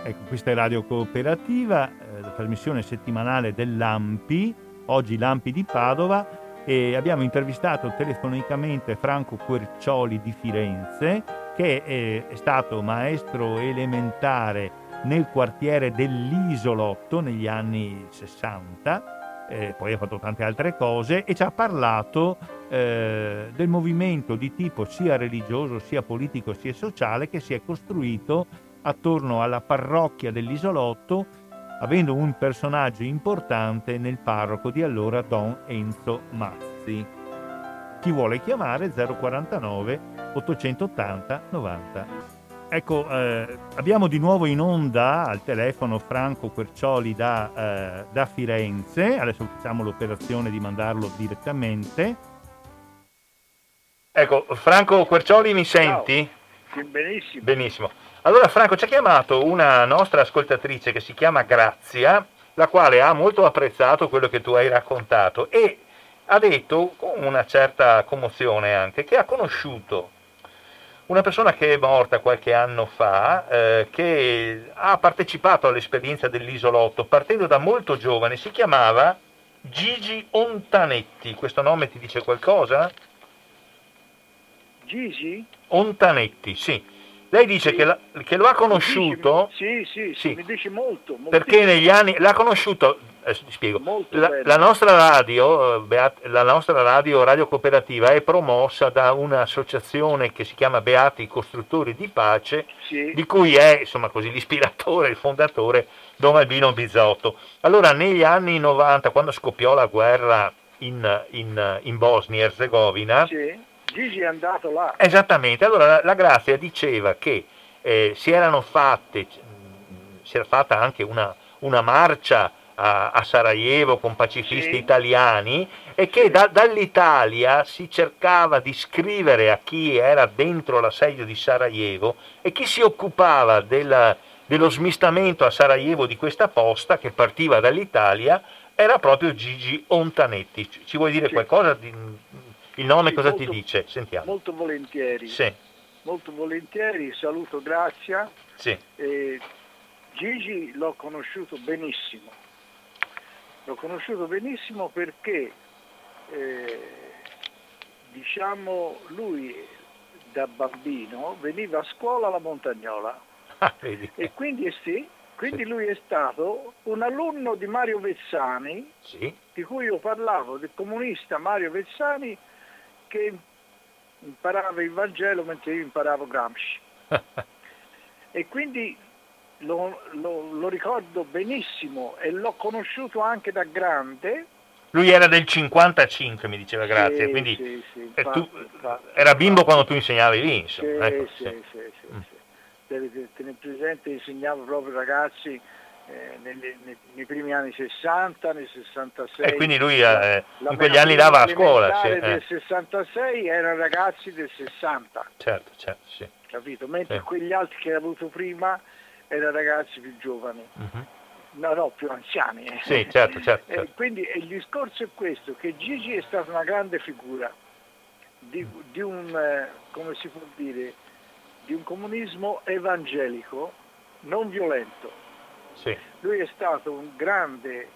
Ecco, questa è Radio Cooperativa, trasmissione settimanale dell'AMPI oggi Lampi di Padova e abbiamo intervistato telefonicamente Franco Quercioli di Firenze che è, stato maestro elementare nel quartiere dell'Isolotto negli anni 60, eh, poi ha fatto tante altre cose e ci ha parlato eh, del movimento di tipo sia religioso, sia politico, sia sociale che si è costruito attorno alla parrocchia dell'Isolotto avendo un personaggio importante nel parroco di allora Don Enzo Mazzi. Chi vuole chiamare 049 880 90. Ecco, eh, abbiamo di nuovo in onda al telefono Franco Quercioli da, eh, da Firenze. Adesso facciamo l'operazione di mandarlo direttamente. Ecco, Franco Quercioli mi senti? Ciao. Benissimo. Benissimo. Allora Franco ci ha chiamato una nostra ascoltatrice che si chiama Grazia, la quale ha molto apprezzato quello che tu hai raccontato e ha detto con una certa commozione anche che ha conosciuto una persona che è morta qualche anno fa, eh, che ha partecipato all'esperienza dell'isolotto partendo da molto giovane, si chiamava Gigi Ontanetti. Questo nome ti dice qualcosa? Gigi? Ontanetti, sì. Lei dice sì. che, la, che, lo ha conosciuto. Sì, sì, sì, mi dice molto. Perché negli anni l'ha conosciuto. Eh, spiego. La, la, nostra radio, eh, la nostra radio, radio cooperativa, è promossa da un'associazione che si chiama Beati Costruttori di Pace, di cui è insomma così l'ispiratore, il fondatore Don Albino Bizzotto. Allora, negli anni 90, quando scoppiò la guerra in, in, in Bosnia e Herzegovina. Sì Gigi è andato là. Esattamente, allora la, Grazia diceva che eh, si erano fatte, si era fatta anche una, una marcia a, a, Sarajevo con pacifisti sì. italiani e che da, dall'Italia si cercava di scrivere a chi era dentro l'assedio di Sarajevo e chi si occupava della, dello smistamento a Sarajevo di questa posta che partiva dall'Italia era proprio Gigi Ontanetti. Ci vuoi dire sì. qualcosa di, il nome sì, cosa molto, ti dice? Sentiamo. Molto volentieri. Sì. Molto volentieri, saluto Grazia. Sì. Eh, Gigi l'ho conosciuto benissimo. L'ho conosciuto benissimo perché, eh, diciamo, lui da bambino veniva a scuola alla Montagnola. Ah, e quindi, sì, quindi sì. lui è stato un alunno di Mario Vezzani, sì. di cui io parlavo, del comunista Mario Vezzani, che imparava il Vangelo mentre io imparavo Gramsci. e quindi lo, lo, lo, ricordo benissimo e l'ho conosciuto anche da grande. Lui era del 55, mi diceva Grazia, sì, quindi sì, sì, infatti, tu, infatti, era bimbo infatti. quando tu insegnavi lì, insomma. Sì, ecco, sì, sì. sì, mm. Tenere presente, insegnavo proprio ragazzi eh, nei, nei, primi anni 60, nel 66. E quindi lui eh, in quegli anni dava a scuola. Sì, del 66 erano ragazzi del 60. Certo, certo, sì. Capito? Mentre sì. quegli altri che era avuto prima erano ragazzi più giovani. Uh-huh. No, no, più anziani. Eh. Sì, certo, certo. certo. quindi il discorso è questo, che Gigi è stata una grande figura di, di un, eh, come si può dire, di un comunismo evangelico non violento sì. Lui è stato un grande,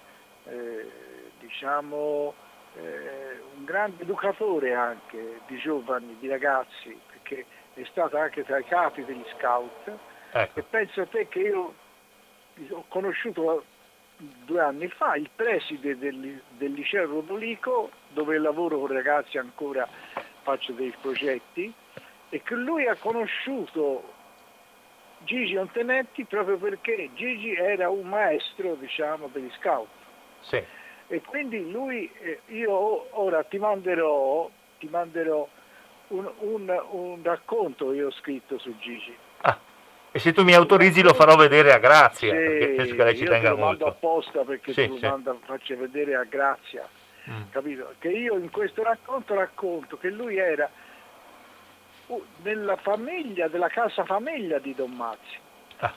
eh, diciamo, eh, un grande educatore anche di giovani, di ragazzi, perché è stato anche tra i capi degli scout. Ecco. E penso a te che io ho conosciuto due anni fa il preside del, del liceo Rodolico, dove lavoro con ragazzi ancora, faccio dei progetti, e che lui ha conosciuto Gigi Antenetti proprio perché Gigi era un maestro diciamo, degli scout. Sì. E quindi lui, eh, io ora ti manderò, ti manderò un, un, un, racconto che ho scritto su Gigi. Ah, e se tu mi autorizzi lo farò vedere a Grazia, sì, perché penso che lei ci tenga molto. Io lo mando apposta perché sì, tu sì. lo manda, faccio vedere a Grazia, mm. capito? Che io in questo racconto racconto che lui era nella famiglia, della casa famiglia di Don Mazzi. Ah.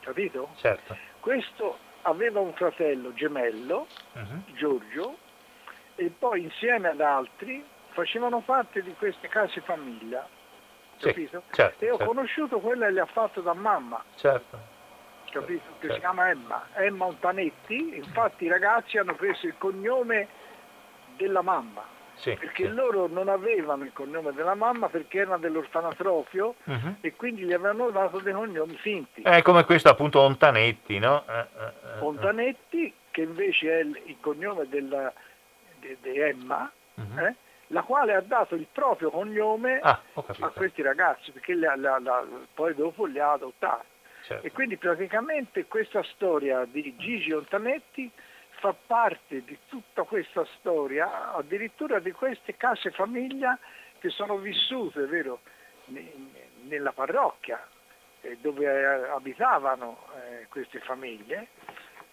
Capito? Certo. Questo aveva un fratello gemello, uh-huh. Giorgio, e poi insieme ad altri facevano parte di queste case famiglia. Capito? Sì, certo, e ho certo. conosciuto quella che le ha fatto da mamma. Certo. Capito? Che certo. si chiama Emma, Emma Ontanetti, infatti i ragazzi hanno preso il cognome della mamma sì, perché sì. loro non avevano il cognome della mamma perché erano dell'orfanatrofio uh-huh. e quindi gli avevano dato dei cognomi finti. È come questo appunto Ontanetti, no? Eh, eh, eh Ontanetti, che invece è il, il cognome della, di, di Emma, uh-huh. eh, la quale ha dato il proprio cognome ah, a questi ragazzi, perché la, la, la, poi dopo li ha adottati. Certo. E quindi praticamente questa storia di Gigi Ontanetti fa parte di tutta questa storia, addirittura di queste case famiglia che sono vissute, vero, nella parrocchia eh, dove eh, abitavano eh, queste famiglie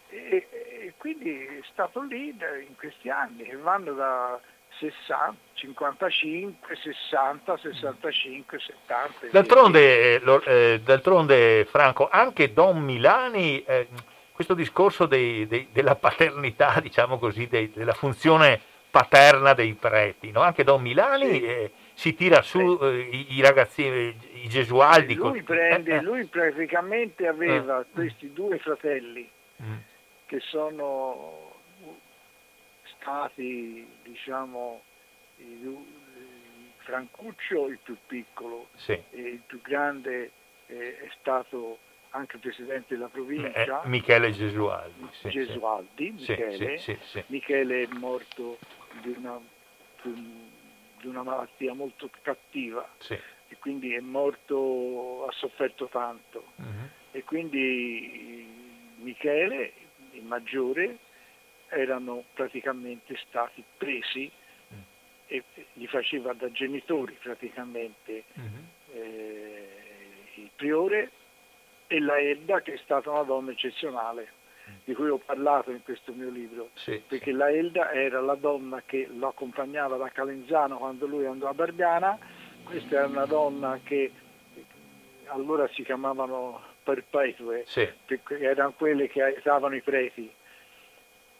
e, quindi è stato lì in questi anni che vanno da 60, 55, 60, 65, 70. D'altronde, eh, d'altronde Franco, anche Don Milani eh, questo discorso dei, dei, della paternità, diciamo così, dei, della funzione paterna dei preti. No? Anche Don Milani sì. eh, si tira su eh, i, i, ragazzini, i gesualdi. Lui, prende, eh, eh. lui praticamente aveva eh. questi due fratelli mm. che sono stati, diciamo, Francuccio il più piccolo sì. e il più grande è stato anche presidente della provincia. Eh, Michele Gesualdi. Sì, Gesualdi, sì. Michele. Sì, Michele è morto di una, di una malattia molto cattiva e quindi è morto, ha sofferto tanto. Uh-huh. E quindi Michele, il maggiore, erano praticamente stati presi uh-huh. e gli faceva da genitori praticamente uh-huh. eh, il priore e la Edda che è stata una donna eccezionale di cui ho parlato in questo mio libro, sì, perché sì. la Elda era la donna che lo accompagnava da Calenzano quando lui andò a Barbiana, questa era una donna che allora si chiamavano perpetue, sì. erano quelle che aiutavano i preti,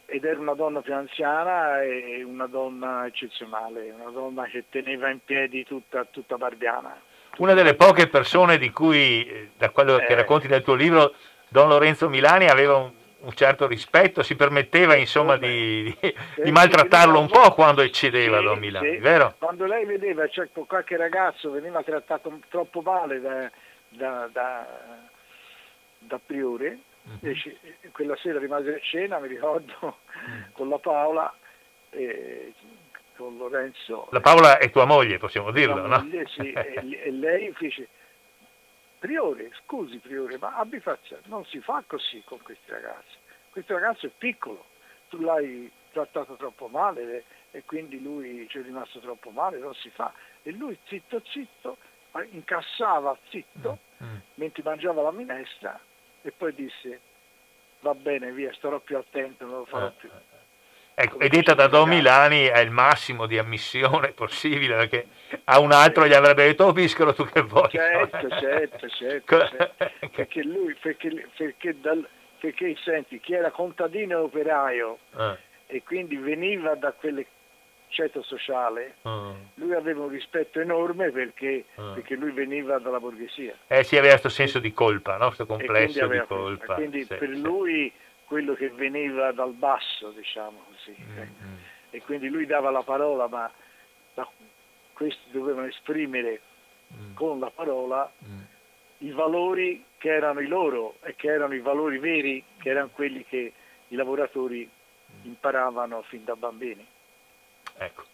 ed era una donna più anziana e una donna eccezionale, una donna che teneva in piedi tutta, tutta Barbiana una delle poche persone di cui, eh, da quello che eh. racconti nel tuo libro, Don Lorenzo Milani aveva un, un certo rispetto, si permetteva insomma di, di, di, maltrattarlo un po' quando eccedeva sì, Don Milani, sì. vero? Quando lei vedeva cioè, qualche ragazzo veniva trattato troppo male da, da, da, da Priore, mm-hmm. quella sera rimase a cena, mi ricordo, con la Paola, e con Lorenzo. La Paola è tua moglie, possiamo dirlo, no? Moglie, sì, e, lei fece, Priore, scusi Priore, ma abbi faccia, non si fa così con questi ragazzi. Questo ragazzo è piccolo, tu l'hai trattato troppo male e quindi lui ci è rimasto troppo male, non si fa. E lui zitto zitto incassava zitto mm. mm. mentre mangiava la minestra e poi disse va bene, via, starò più attento, non lo farò più. Ecco, e detta da Don Milani è il massimo di ammissione possibile, perché a un altro gli avrebbe detto, oh Piscolo, tu che vuoi? Certo, certo, certo, certo. perché lui, perché, perché, dal, perché, senti, chi era contadino e operaio eh. e quindi veniva da quelle ceto sociale, uh. lui aveva un rispetto enorme perché, uh. perché, lui veniva dalla borghesia. Eh sì, aveva questo senso di colpa, no? questo complesso di colpa. Quindi sì, per sì. lui quello che veniva dal basso, diciamo così. Mm-hmm. E quindi lui dava la parola, ma questi dovevano esprimere mm. con la parola mm. i valori che erano i loro e che erano i valori veri, che erano quelli che i lavoratori imparavano fin da bambini. Ecco.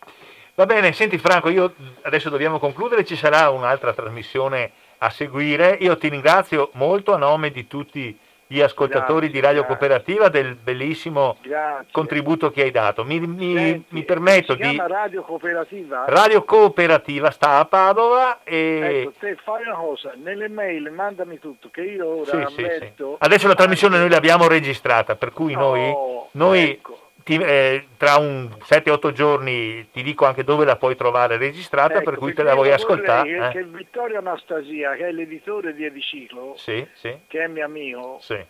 Va bene, senti Franco, io adesso dobbiamo concludere, ci sarà un'altra trasmissione a seguire. Io ti ringrazio molto a nome di tutti gli ascoltatori grazie, di Radio grazie. Cooperativa del bellissimo grazie. contributo che hai dato. Mi, mi, Senti, mi permetto di... Radio Cooperativa? Radio Cooperativa sta a Padova e... Ecco, te fai una cosa, nelle mail mandami tutto, che io ora sì, metto... Sì, Adesso la trasmissione noi l'abbiamo registrata, per cui noi... Oh, noi ecco. Ti, eh, tra un 7-8 giorni ti dico anche dove la puoi trovare registrata, ecco, per cui te la vuoi ascoltare. Che, eh? che Vittorio Anastasia, che è l'editore di Ediciclo, sì, sì. che è mio amico, sì.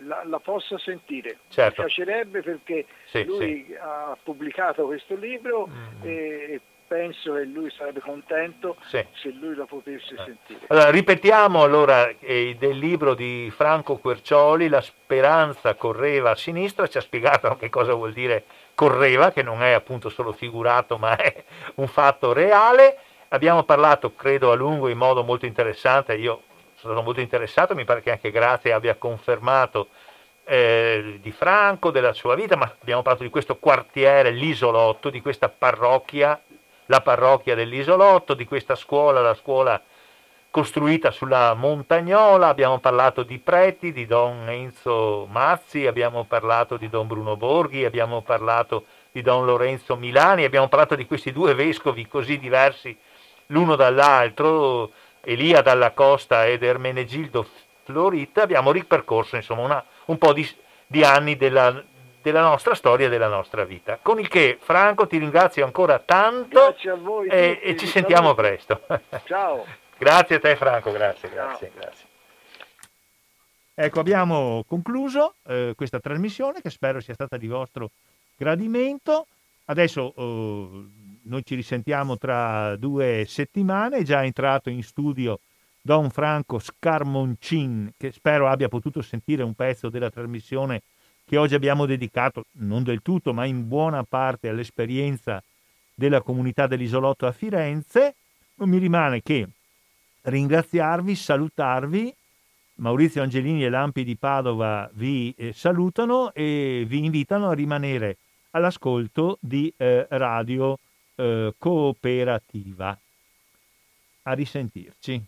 la, la, possa sentire. Certo. Mi piacerebbe perché lui ha pubblicato questo libro mm. e penso che lui sarebbe contento sì. se lui lo potesse eh. sentire. Allora, ripetiamo allora eh, del libro di Franco Quercioli, La speranza correva a sinistra, ci ha spiegato che cosa vuol dire correva, che non è appunto solo figurato ma è un fatto reale. Abbiamo parlato, credo, a lungo in modo molto interessante, io sono molto interessato, mi pare che anche Grazie abbia confermato eh, di Franco, della sua vita, ma abbiamo parlato di questo quartiere, l'isolotto, di questa parrocchia la parrocchia dell'isolotto, di questa scuola, la scuola costruita sulla Montagnola, abbiamo parlato di preti, di Don Enzo Mazzi, abbiamo parlato di Don Bruno Borghi, abbiamo parlato di Don Lorenzo Milani, abbiamo parlato di questi due vescovi così diversi l'uno dall'altro, Elia dalla Costa ed Ermenegildo Florita, abbiamo ripercorso insomma una, un po' di, di anni della, della nostra storia e della nostra vita. Con il che, Franco, ti ringrazio ancora tanto e, e, ci sentiamo presto. Ciao. grazie a te, Franco, grazie, grazie, grazie. Ecco, abbiamo concluso eh, questa trasmissione che spero sia stata di vostro gradimento. Adesso eh, noi ci risentiamo tra due settimane, è già entrato in studio Don Franco Scarmoncin, che spero abbia potuto sentire un pezzo della trasmissione che oggi abbiamo dedicato, non del tutto, ma in buona parte all'esperienza della comunità dell'isolotto a Firenze. Non mi rimane che ringraziarvi, salutarvi. Maurizio Angelini e Lampi di Padova vi eh, salutano e vi invitano a rimanere all'ascolto di eh, Radio eh, Cooperativa. A risentirci.